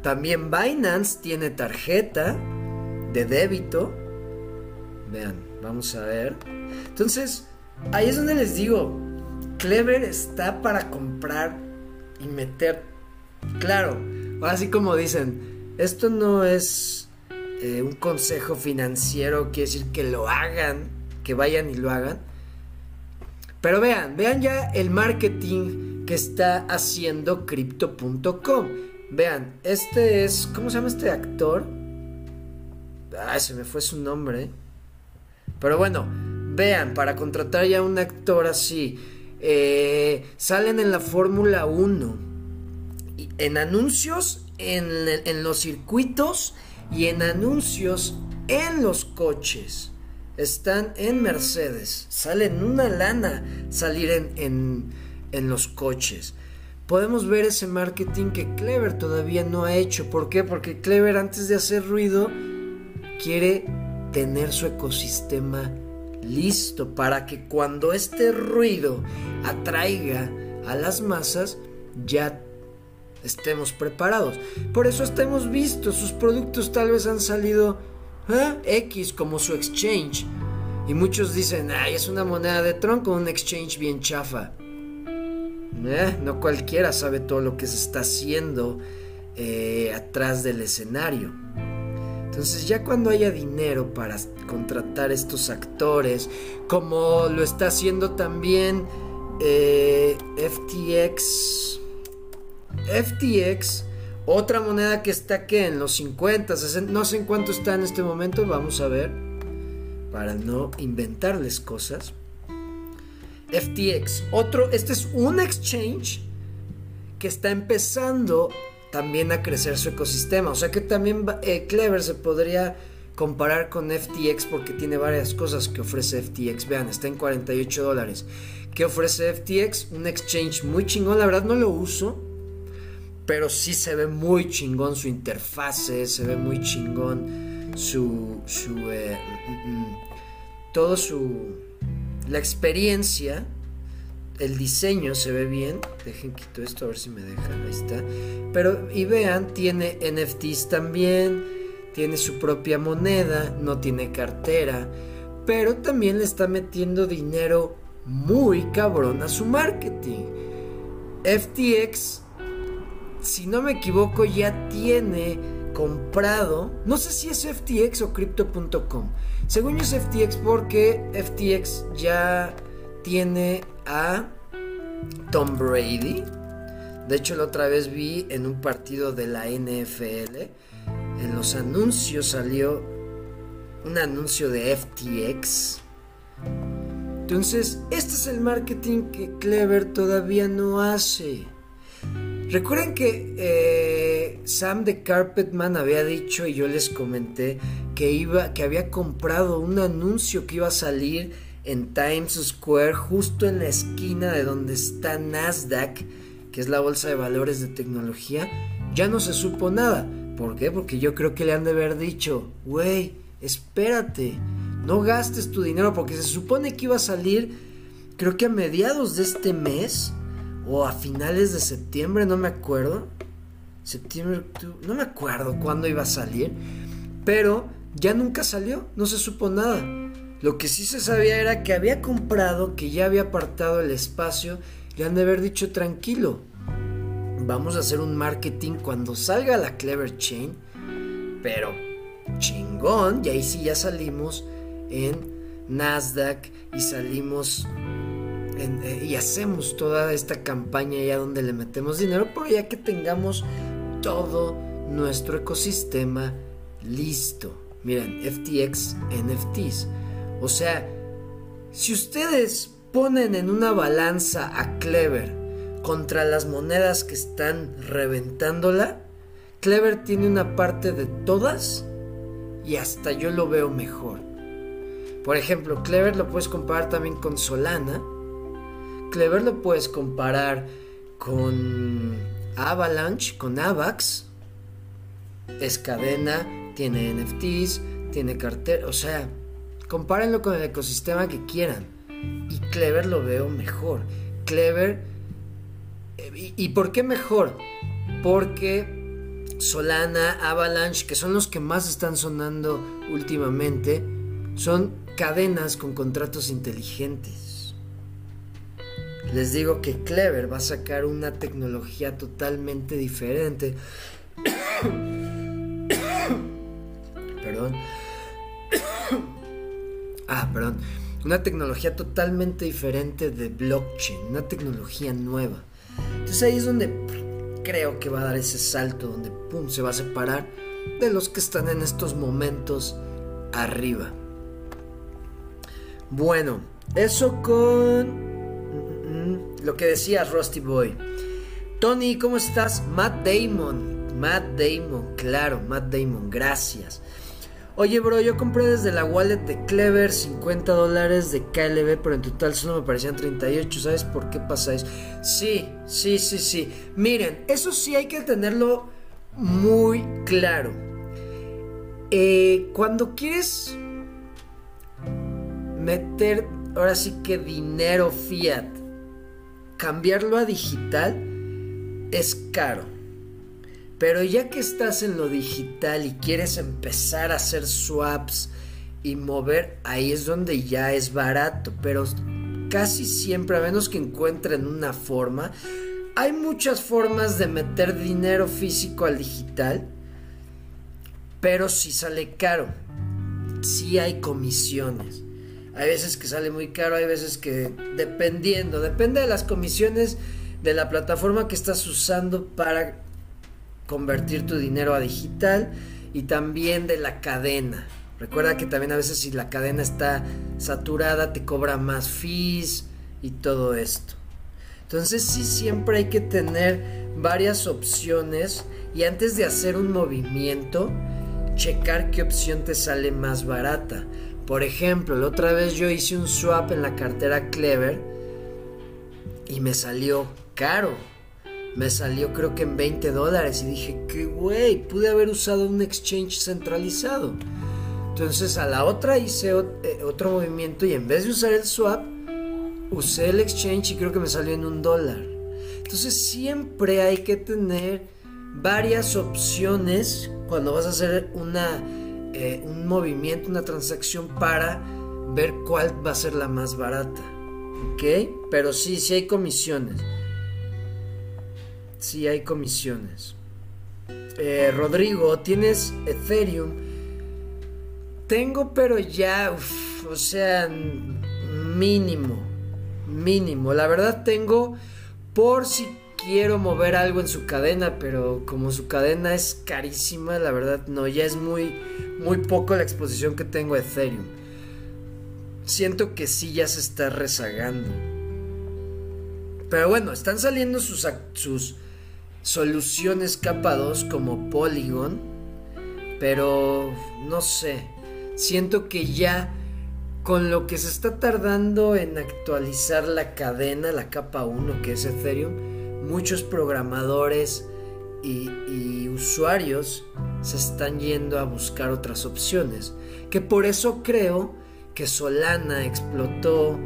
Speaker 1: También Binance tiene tarjeta de débito. Vean, vamos a ver. Entonces, ahí es donde les digo, Clever está para comprar y meter Claro, así como dicen, esto no es eh, un consejo financiero, quiere decir que lo hagan, que vayan y lo hagan. Pero vean, vean ya el marketing que está haciendo crypto.com. Vean, este es. ¿Cómo se llama este actor? Ay, se me fue su nombre. Pero bueno, vean, para contratar ya un actor así, eh, salen en la Fórmula 1, en anuncios, en, en los circuitos y en anuncios en los coches. Están en Mercedes. Salen una lana salir en, en, en los coches podemos ver ese marketing que Clever todavía no ha hecho. ¿Por qué? Porque Clever antes de hacer ruido quiere tener su ecosistema listo para que cuando este ruido atraiga a las masas ya estemos preparados. Por eso hasta hemos visto, sus productos tal vez han salido ¿eh? X como su exchange. Y muchos dicen, ay, es una moneda de Tron con un exchange bien chafa. Eh, no cualquiera sabe todo lo que se está haciendo eh, atrás del escenario. Entonces ya cuando haya dinero para contratar estos actores, como lo está haciendo también FTX, FTX, otra moneda que está que en los 50, no sé en cuánto está en este momento, vamos a ver, para no inventarles cosas. FTX. Otro, este es un exchange que está empezando también a crecer su ecosistema. O sea que también eh, Clever se podría comparar con FTX porque tiene varias cosas que ofrece FTX. Vean, está en 48 dólares. ¿Qué ofrece FTX? Un exchange muy chingón. La verdad no lo uso. Pero sí se ve muy chingón su interfase. Se ve muy chingón su... su eh, mm, mm, mm, todo su la experiencia, el diseño se ve bien. Dejen quito esto a ver si me deja. Ahí está. Pero y vean, tiene NFTs también. Tiene su propia moneda. No tiene cartera. Pero también le está metiendo dinero muy cabrón a su marketing. FTX, si no me equivoco, ya tiene comprado. No sé si es FTX o Crypto.com según yo es FTX porque FTX ya tiene a Tom Brady. De hecho, la otra vez vi en un partido de la NFL, en los anuncios salió un anuncio de FTX. Entonces, este es el marketing que Clever todavía no hace. Recuerden que eh, Sam de Carpetman había dicho y yo les comenté que iba, que había comprado un anuncio que iba a salir en Times Square, justo en la esquina de donde está Nasdaq, que es la bolsa de valores de tecnología. Ya no se supo nada. ¿Por qué? Porque yo creo que le han de haber dicho, güey, espérate, no gastes tu dinero, porque se supone que iba a salir, creo que a mediados de este mes o a finales de septiembre, no me acuerdo. Septiembre, no me acuerdo cuándo iba a salir, pero ya nunca salió, no se supo nada. Lo que sí se sabía era que había comprado, que ya había apartado el espacio, le han de haber dicho tranquilo. Vamos a hacer un marketing cuando salga la Clever Chain, pero chingón, y ahí sí ya salimos en Nasdaq y salimos y hacemos toda esta campaña ya donde le metemos dinero, pero ya que tengamos todo nuestro ecosistema listo. Miren, FTX, NFTs. O sea, si ustedes ponen en una balanza a Clever contra las monedas que están reventándola, Clever tiene una parte de todas y hasta yo lo veo mejor. Por ejemplo, Clever lo puedes comparar también con Solana, Clever lo puedes comparar con Avalanche, con Avax. Es cadena, tiene NFTs, tiene cartera, o sea, compárenlo con el ecosistema que quieran. Y Clever lo veo mejor. Clever, eh, ¿y, por qué mejor? Porque Solana, Avalanche, que son los que más están sonando últimamente, son cadenas con contratos inteligentes. Les digo que Clever va a sacar una tecnología totalmente diferente. (coughs) perdón. (coughs) ah, perdón. Una tecnología totalmente diferente de blockchain, una tecnología nueva. Entonces ahí es donde creo que va a dar ese salto donde pum se va a separar de los que están en estos momentos arriba. Bueno, eso con lo que decía Rusty Boy. Tony, ¿cómo estás? Matt Damon. Matt Damon, claro, Matt Damon, gracias. Oye, bro, yo compré desde la wallet de Clever 50 dólares de KLB, pero en total solo me parecían 38. ¿Sabes por qué pasa eso? Sí, sí, sí, sí. Miren, eso sí hay que tenerlo muy claro. Eh, cuando quieres meter, ahora sí que dinero fiat, cambiarlo a digital, es caro. Pero ya que estás en lo digital y quieres empezar a hacer swaps y mover, ahí es donde ya es barato. Pero casi siempre, a menos que encuentren una forma, hay muchas formas de meter dinero físico al digital. Pero si sale caro. Si hay comisiones. Hay veces que sale muy caro, hay veces que dependiendo, depende de las comisiones de la plataforma que estás usando para convertir tu dinero a digital y también de la cadena. Recuerda que también a veces si la cadena está saturada te cobra más fees y todo esto. Entonces sí siempre hay que tener varias opciones y antes de hacer un movimiento checar qué opción te sale más barata. Por ejemplo, la otra vez yo hice un swap en la cartera Clever y me salió caro me salió creo que en 20 dólares y dije, que güey, pude haber usado un exchange centralizado. Entonces a la otra hice eh, otro movimiento y en vez de usar el swap, usé el exchange y creo que me salió en un dólar. Entonces siempre hay que tener varias opciones cuando vas a hacer una, eh, un movimiento, una transacción para ver cuál va a ser la más barata. ¿Ok? Pero sí, sí hay comisiones si hay comisiones. Eh, Rodrigo, ¿tienes Ethereum? Tengo, pero ya, o sea, mínimo, mínimo. La verdad tengo por si quiero mover algo en su cadena, pero como su cadena es carísima, la verdad no, ya es muy, muy poco la exposición que tengo a Ethereum. Siento que sí ya se está rezagando. Pero bueno, están saliendo sus, sus soluciones capa 2 como Polygon, pero no sé, siento que ya con lo que se está tardando en actualizar la cadena, la capa 1 que es Ethereum, muchos programadores y, usuarios se están yendo a buscar otras opciones. Que por eso creo que Solana explotó,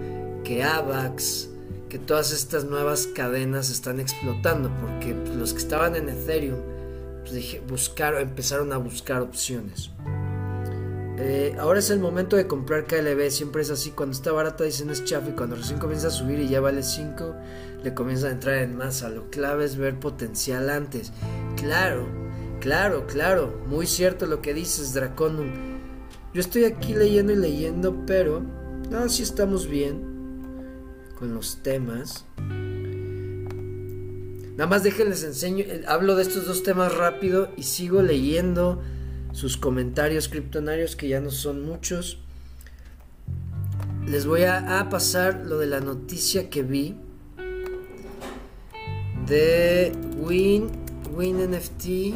Speaker 1: que Avax, que todas estas nuevas cadenas están explotando, porque los que estaban en Ethereum pues, dije, empezaron a buscar opciones. Eh, ahora es el momento de comprar KLB, siempre es así, cuando está barata dicen es chafa y cuando recién comienza a subir y ya vale 5, le comienza a entrar en masa. Lo clave es ver potencial antes. Claro, claro, claro, muy cierto lo que dices, Draconum. Yo estoy aquí leyendo y leyendo, pero no, si estamos bien con los temas. Nada más déjenles enseño, eh, hablo de estos dos temas rápido y sigo leyendo sus comentarios criptonarios que ya no son muchos. Les voy a, pasar lo de la noticia que vi de Win, Win NFT.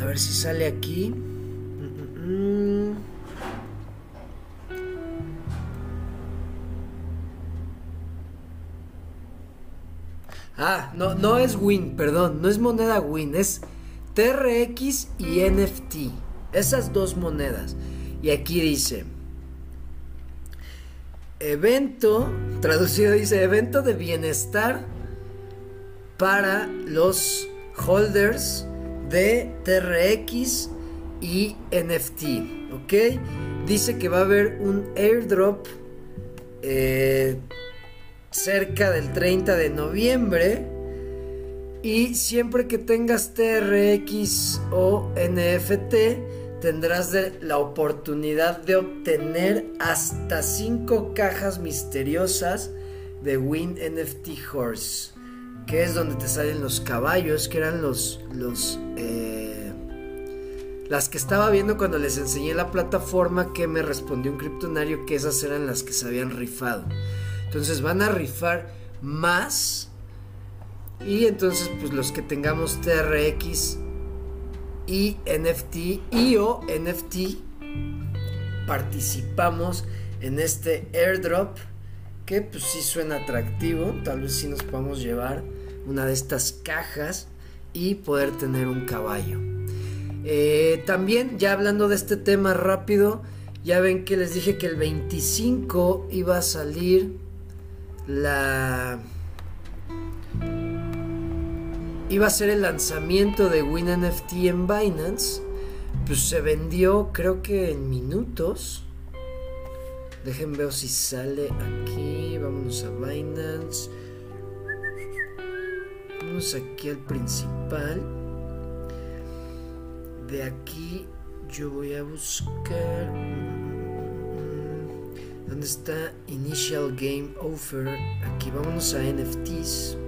Speaker 1: A ver si sale aquí. Mm, mm, mm. Ah, no, no es Win, perdón, no es moneda Win, es TRX y NFT. Esas dos monedas. Y aquí dice, evento, traducido dice, evento de bienestar para los holders de TRX y NFT, ¿ok? Dice que va a haber un airdrop eh, cerca del 30 de noviembre. Y siempre que tengas TRX o NFT, tendrás la oportunidad de obtener hasta 5 cajas misteriosas de Win NFT Horse. que es donde te salen los caballos, que eran los, los, eh, las que estaba viendo cuando les enseñé la plataforma que me respondió un criptonario que esas eran las que se habían rifado. Entonces van a rifar más y entonces pues los que tengamos TRX y NFT y o NFT participamos en este airdrop que pues sí suena atractivo, tal vez sí nos podamos llevar una de estas cajas y poder tener un caballo. Eh, también ya hablando de este tema rápido, ya ven que les dije que el 25 iba a salir la iba a ser el lanzamiento de WinNFT en Binance, pues se vendió creo que en minutos. Dejen ver si sale aquí. Vámonos a Binance. Vamos aquí al principal. De aquí yo voy a buscar. ¿Dónde está Initial Game Offer? Aquí vámonos a NFTs.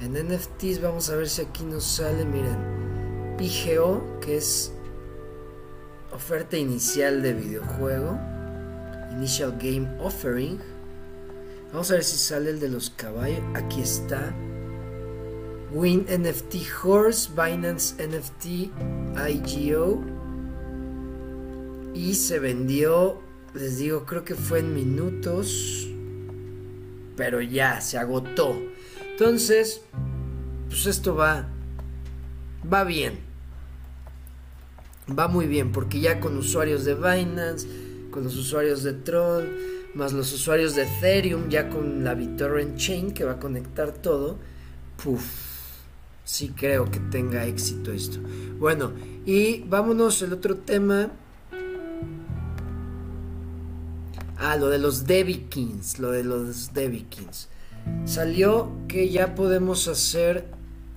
Speaker 1: En NFTs vamos a ver si aquí nos sale, miren, IGO, que es oferta inicial de videojuego, Initial Game Offering. Vamos a ver si sale el de los caballos. Aquí está. Win NFT Horse, Binance NFT IGO. Y se vendió, les digo, creo que fue en minutos. Pero ya, se agotó. Entonces, pues esto va, va bien. Va muy bien, porque ya con usuarios de Binance, con los usuarios de Tron, más los usuarios de Ethereum, ya con la BitTorrent Chain que va a conectar todo, puff, sí creo que tenga éxito esto. Bueno, y vámonos el otro tema. Ah, lo de los Debikins, lo de los Debikins salió que ya podemos hacer,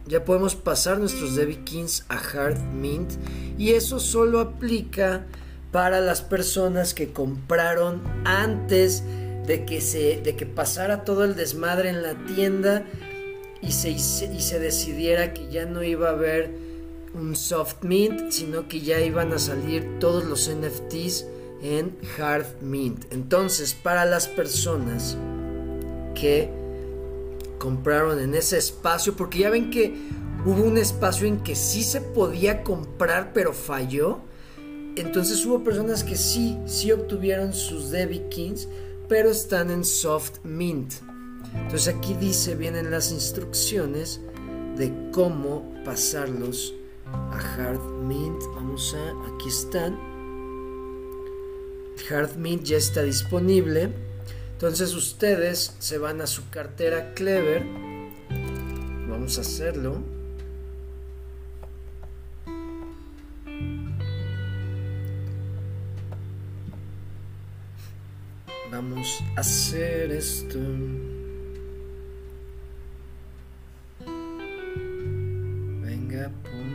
Speaker 1: ya podemos pasar nuestros Kings a Hard Mint y eso solo aplica para las personas que compraron antes de que se de que pasara todo el desmadre en la tienda y se, y se decidiera que ya no iba a haber un soft mint, sino que ya iban a salir todos los NFTs en hard mint. Entonces, para las personas que compraron en ese espacio, porque ya ven que hubo un espacio en que sí se podía comprar, pero falló. Entonces hubo personas que sí, sí obtuvieron sus Debbie Kings, pero están en soft mint. Entonces aquí dice, vienen las instrucciones de cómo pasarlos a hard mint. Vamos a, aquí están. Hard mint ya está disponible. Entonces ustedes se van a su cartera Clever. Vamos a hacerlo. Vamos a hacer esto. Venga, pum.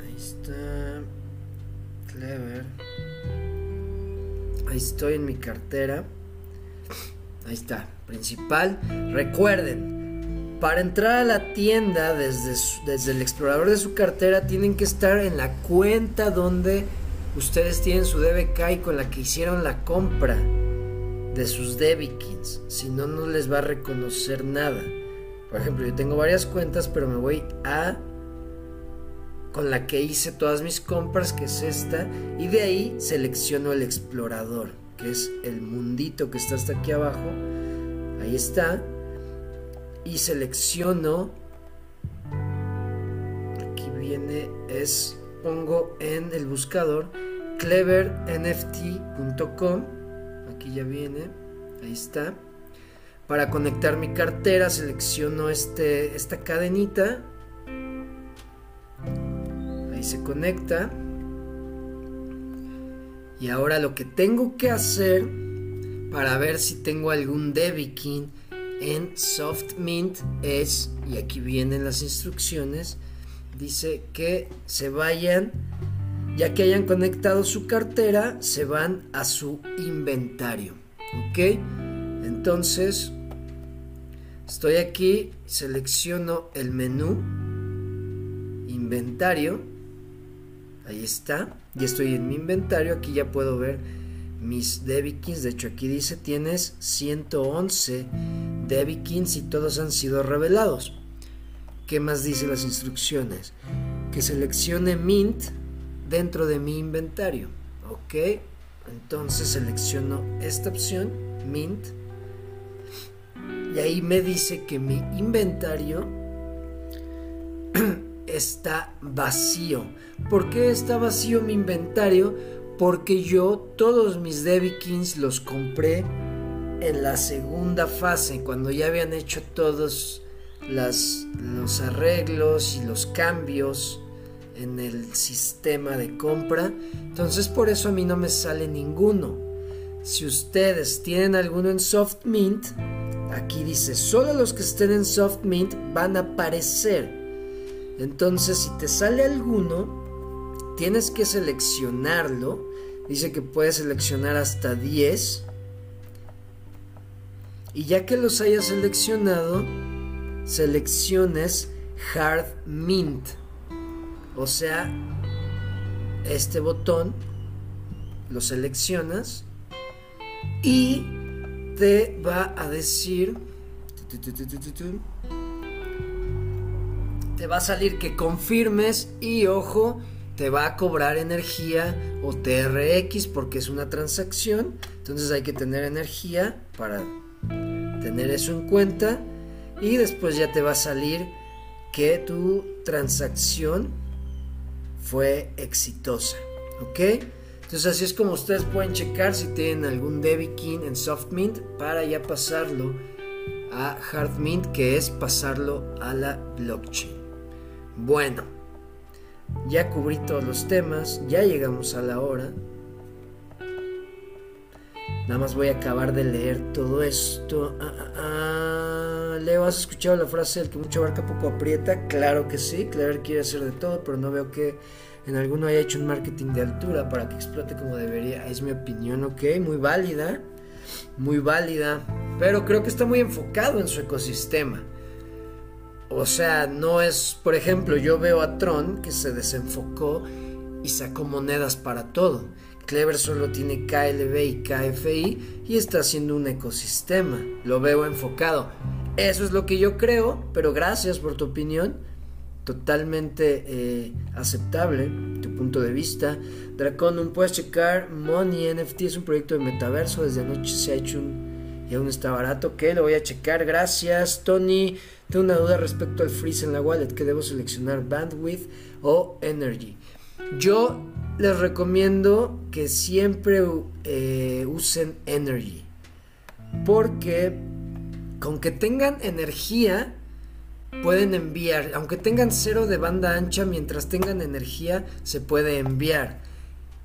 Speaker 1: Ahí está. Clever. Ahí estoy en mi cartera. Ahí está, principal. Recuerden, para entrar a la tienda desde, desde el explorador de su cartera tienen que estar en la cuenta donde ustedes tienen su DBK y con la que hicieron la compra de sus Debikins. Si no, no les va a reconocer nada. Por ejemplo, yo tengo varias cuentas, pero me voy a con la que hice todas mis compras, que es esta, y de ahí selecciono el explorador que es el mundito que está hasta aquí abajo. Ahí está. Y selecciono. Aquí viene, es, pongo en el buscador clevernft.com. Aquí ya viene. Ahí está. Para conectar mi cartera selecciono este, esta cadenita. Ahí se conecta. Y ahora lo que tengo que hacer para ver si tengo algún Debikin en Soft Mint es, y aquí vienen las instrucciones, dice que se vayan, ya que hayan conectado su cartera, se van a su inventario. ¿Ok? Entonces, Estoy aquí, selecciono el menú, inventario, ahí está, y estoy en mi inventario, aquí ya puedo ver mis Debikins, de hecho aquí dice tienes 111 Debikins y todos han sido revelados. ¿Qué más dice las instrucciones? Que seleccione Mint dentro de mi inventario. Ok, entonces selecciono esta opción, Mint. Y ahí me dice que mi inventario (clears throat) está vacío. ¿Por qué está vacío mi inventario? Porque yo todos mis Debikins los compré en la segunda fase, cuando ya habían hecho todos los arreglos y los cambios en el sistema de compra. Entonces por eso a mí no me sale ninguno. Si ustedes tienen alguno en Soft Mint, aquí dice, solo los que estén en Soft Mint van a aparecer. Entonces si te sale alguno, tienes que seleccionarlo. Dice que puedes seleccionar hasta 10. Y ya que los hayas seleccionado, selecciones Hard Mint. O sea, este botón lo seleccionas y te va a decir te va a salir que confirmes y ojo te va a cobrar energía o TRX porque es una transacción entonces hay que tener energía para tener eso en cuenta y después ya te va a salir que tu transacción fue exitosa. ¿Ok? Entonces así es como ustedes pueden checar si tienen algún Debikin en SoftMint para ya pasarlo a HardMint, que es pasarlo a la blockchain. Bueno, ya cubrí todos los temas, ya llegamos a la hora. Nada más voy a acabar de leer todo esto. Ah, ah, ah. Leo, ¿has escuchado la frase el que mucho abarca poco aprieta? Claro que sí, Claro quiere hacer de todo, pero no veo que en alguno haya hecho un marketing de altura para que explote como debería. Es mi opinión, ok, muy válida, muy válida, pero creo que está muy enfocado en su ecosistema. O sea, no es, por ejemplo, yo veo a Tron que se desenfocó y sacó monedas para todo. Clever solo tiene KLB y KFI y está haciendo un ecosistema. Lo veo enfocado. Eso es lo que yo creo, pero gracias por tu opinión. Totalmente eh, aceptable tu punto de vista. Draconum, puedes checar. Money NFT es un proyecto de metaverso. Desde anoche se ha hecho un. Y aún está barato. Ok, lo voy a checar. Gracias, Tony. Tengo una duda respecto al freeze en la wallet. que debo seleccionar? ¿Bandwidth o Energy? Yo les recomiendo que siempre eh, usen Energy. Porque con que tengan energía, pueden enviar. Aunque tengan cero de banda ancha, mientras tengan energía, se puede enviar.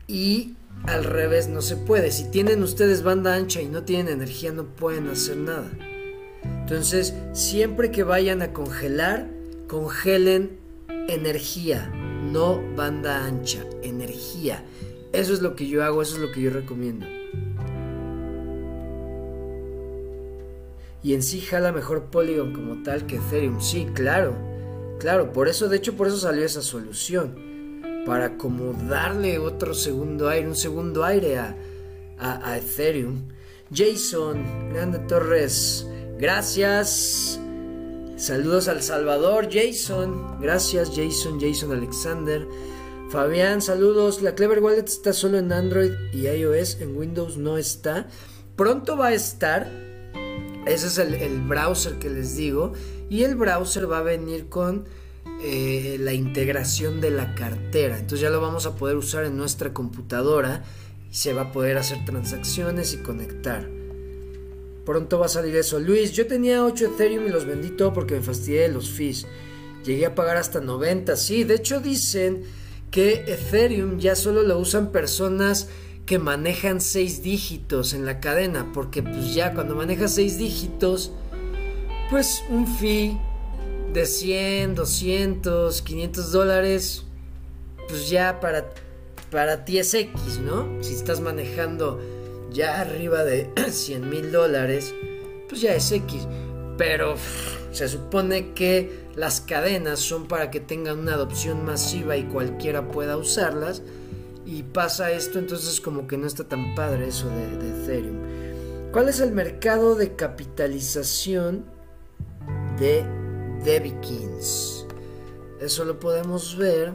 Speaker 1: Y al revés no se puede. Si tienen ustedes banda ancha y no tienen energía, no pueden hacer nada. Entonces, siempre que vayan a congelar, congelen energía no banda ancha, energía. Eso es lo que yo hago, eso es lo que yo recomiendo. Y en sí jala mejor Polygon como tal que Ethereum. Sí, claro. Claro, por eso, de hecho, por eso salió esa solución. Para como darle otro segundo aire, un segundo aire a, Ethereum. Jason, Grande Torres, gracias. Saludos al Salvador, Jason. Gracias, Jason, Jason Alexander. Fabián, saludos. La Clever Wallet está solo en Android y iOS. En Windows no está. Pronto va a estar. Ese es el, browser que les digo. Y el browser va a venir con eh, la integración de la cartera. Entonces ya lo vamos a poder usar en nuestra computadora. Y se va a poder hacer transacciones y conectar. Pronto va a salir eso. Luis, yo tenía 8 Ethereum y los vendí todo porque me fastidié de los fees. Llegué a pagar hasta 90. Sí, de hecho dicen que Ethereum ya solo lo usan personas que manejan 6 dígitos en la cadena. Porque pues ya cuando manejas 6 dígitos, pues un fee de 100, 200, 500 dólares, pues ya para, para ti es X, ¿no? Si estás manejando ya arriba de (clears throat) 100 mil dólares, pues ya es X. pero se supone que las cadenas son para que tengan una adopción masiva y cualquiera pueda usarlas. Y pasa esto, entonces como que no está tan padre eso de, de Ethereum. ¿Cuál es el mercado de capitalización de Debikins? Eso lo podemos ver.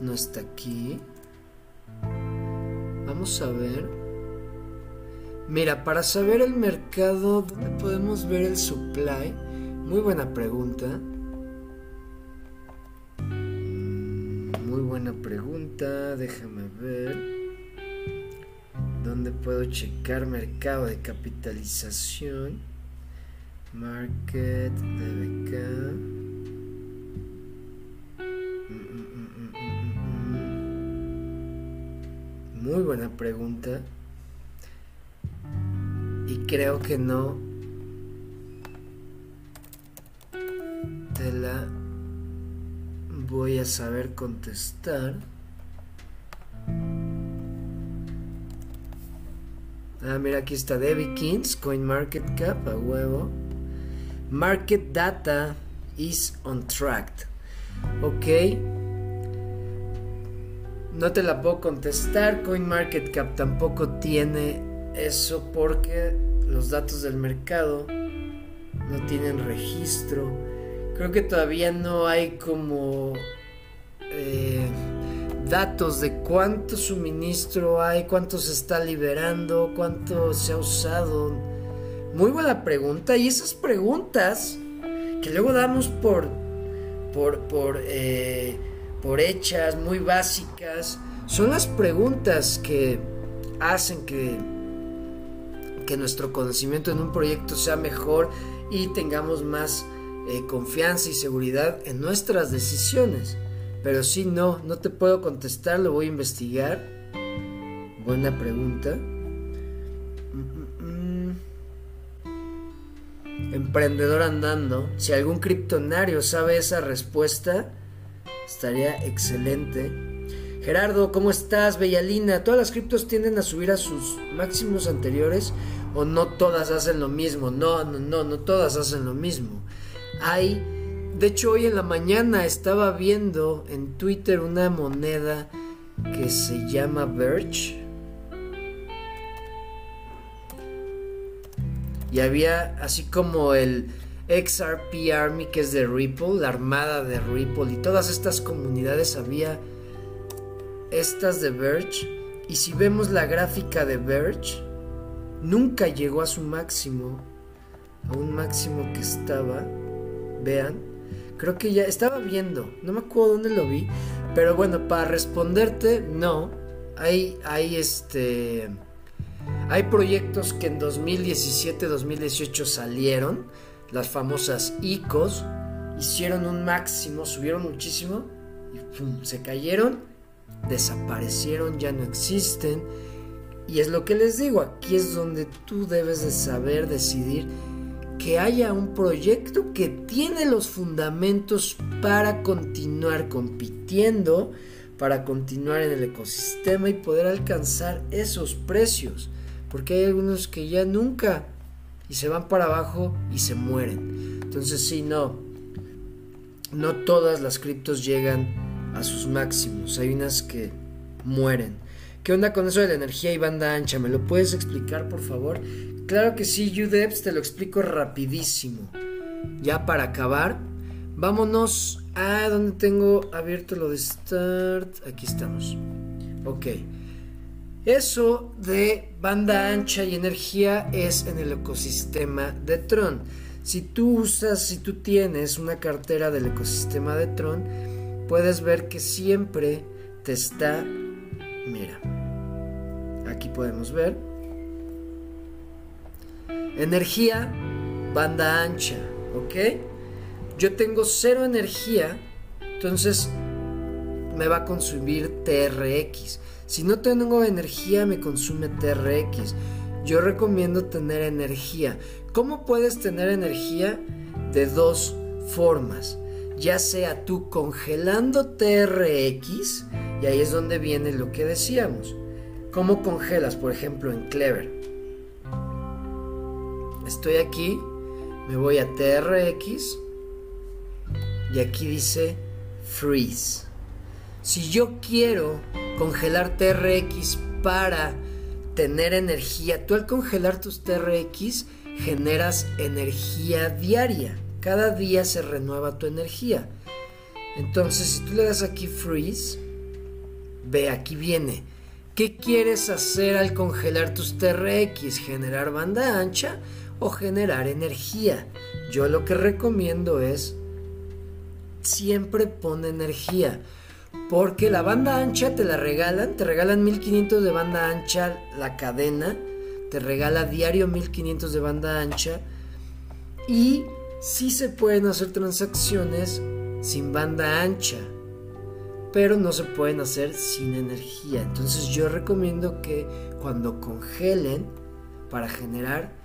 Speaker 1: No está aquí. Vamos a ver. Mira, para saber el mercado, ¿dónde podemos ver el supply? Muy buena pregunta. Mm, muy buena pregunta, déjame ver. ¿Dónde puedo checar mercado de capitalización? Market, DBK. Mm, mm, muy buena pregunta y creo que no te la voy a saber contestar. Ah, mira, aquí está Debbie Kings, CoinMarketCap, a huevo. Market data is on track. Ok. No te la puedo contestar. CoinMarketCap tampoco tiene eso porque los datos del mercado no tienen registro. Creo que todavía no hay como eh, datos de cuánto suministro hay, cuánto se está liberando, cuánto se ha usado. Muy buena pregunta. Y esas preguntas que luego damos por, por, por, eh, por hechas, muy básicas, son las preguntas que hacen que que nuestro conocimiento en un proyecto sea mejor y tengamos más eh, confianza y seguridad en nuestras decisiones. Pero si no, no te puedo contestar, lo voy a investigar. Buena pregunta. Mm, mm, mm. Emprendedor andando. Si algún criptonario sabe esa respuesta, estaría excelente. Gerardo, ¿cómo estás? Bellalina, todas las criptos tienden a subir a sus máximos anteriores o no todas hacen lo mismo. No, no, no, no todas hacen lo mismo. Hay, de hecho hoy en la mañana estaba viendo en Twitter una moneda que se llama Verge. Y había así como el XRP Army que es de Ripple, la armada de Ripple y todas estas comunidades había estas de Verge. Y si vemos la gráfica de Verge, nunca llegó a su máximo, a un máximo que estaba, vean, creo que ya estaba viendo, no me acuerdo dónde lo vi, pero bueno, para responderte, no, hay, hay este, hay proyectos que en 2017, 2018 salieron, las famosas ICOs, hicieron un máximo, subieron muchísimo y se cayeron, desaparecieron, ya no existen. Y es lo que les digo, aquí es donde tú debes de saber decidir que haya un proyecto que tiene los fundamentos para continuar compitiendo, para continuar en el ecosistema y poder alcanzar esos precios. Porque hay algunos que ya nunca y se van para abajo y se mueren. Entonces sí, no. No todas las criptos llegan a sus máximos. Hay unas que mueren. ¿Qué onda con eso de la energía y banda ancha? ¿Me lo puedes explicar, por favor? Claro que sí, UDEPS, te lo explico rapidísimo. Ya para acabar, vámonos a donde tengo abierto lo de Start. Aquí estamos. Ok. Eso de banda ancha y energía es en el ecosistema de Tron. Si tú usas, si tú tienes una cartera del ecosistema de Tron, puedes ver que siempre te está Mira, aquí podemos ver. Energía, banda ancha, ¿ok? Yo tengo cero energía, entonces me va a consumir TRX. Si no tengo energía, me consume TRX. Yo recomiendo tener energía. ¿Cómo puedes tener energía? De dos formas. Ya sea tú congelando TRX, y ahí es donde viene lo que decíamos. ¿Cómo congelas, por ejemplo, en Clever? Estoy aquí, me voy a TRX y aquí dice freeze. Si yo quiero congelar TRX para tener energía, tú al congelar tus TRX generas energía diaria. Cada día se renueva tu energía. Entonces, si tú le das aquí freeze, ve, aquí viene. ¿Qué quieres hacer al congelar tus TRX? ¿Generar banda ancha o generar energía? Yo lo que recomiendo es siempre pon energía. Porque la banda ancha te la regalan, te regalan 1500 de banda ancha la cadena, te regala diario 1500 de banda ancha y sí se pueden hacer transacciones sin banda ancha, pero no se pueden hacer sin energía. Entonces yo recomiendo que cuando congelen para generar,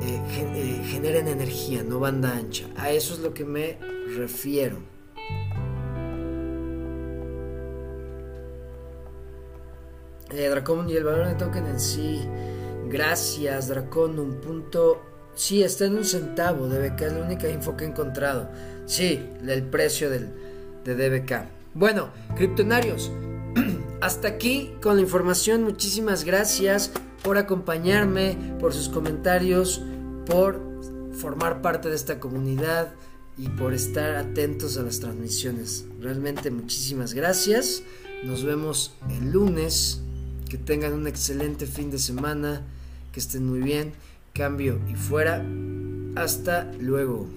Speaker 1: eh, eh, generen energía, no banda ancha. A eso es lo que me refiero. Eh, Dracon y el valor de token en sí. Gracias, Dracon. Un punto. Sí, está en un centavo. DBK es la única info que he encontrado. Sí, el precio del, de DBK. Bueno, criptonarios. (clears throat) Hasta aquí con la información. Muchísimas gracias por acompañarme, por sus comentarios, por formar parte de esta comunidad y por estar atentos a las transmisiones. Realmente muchísimas gracias. Nos vemos el lunes. Que tengan un excelente fin de semana. Que estén muy bien. Cambio y fuera. Hasta luego.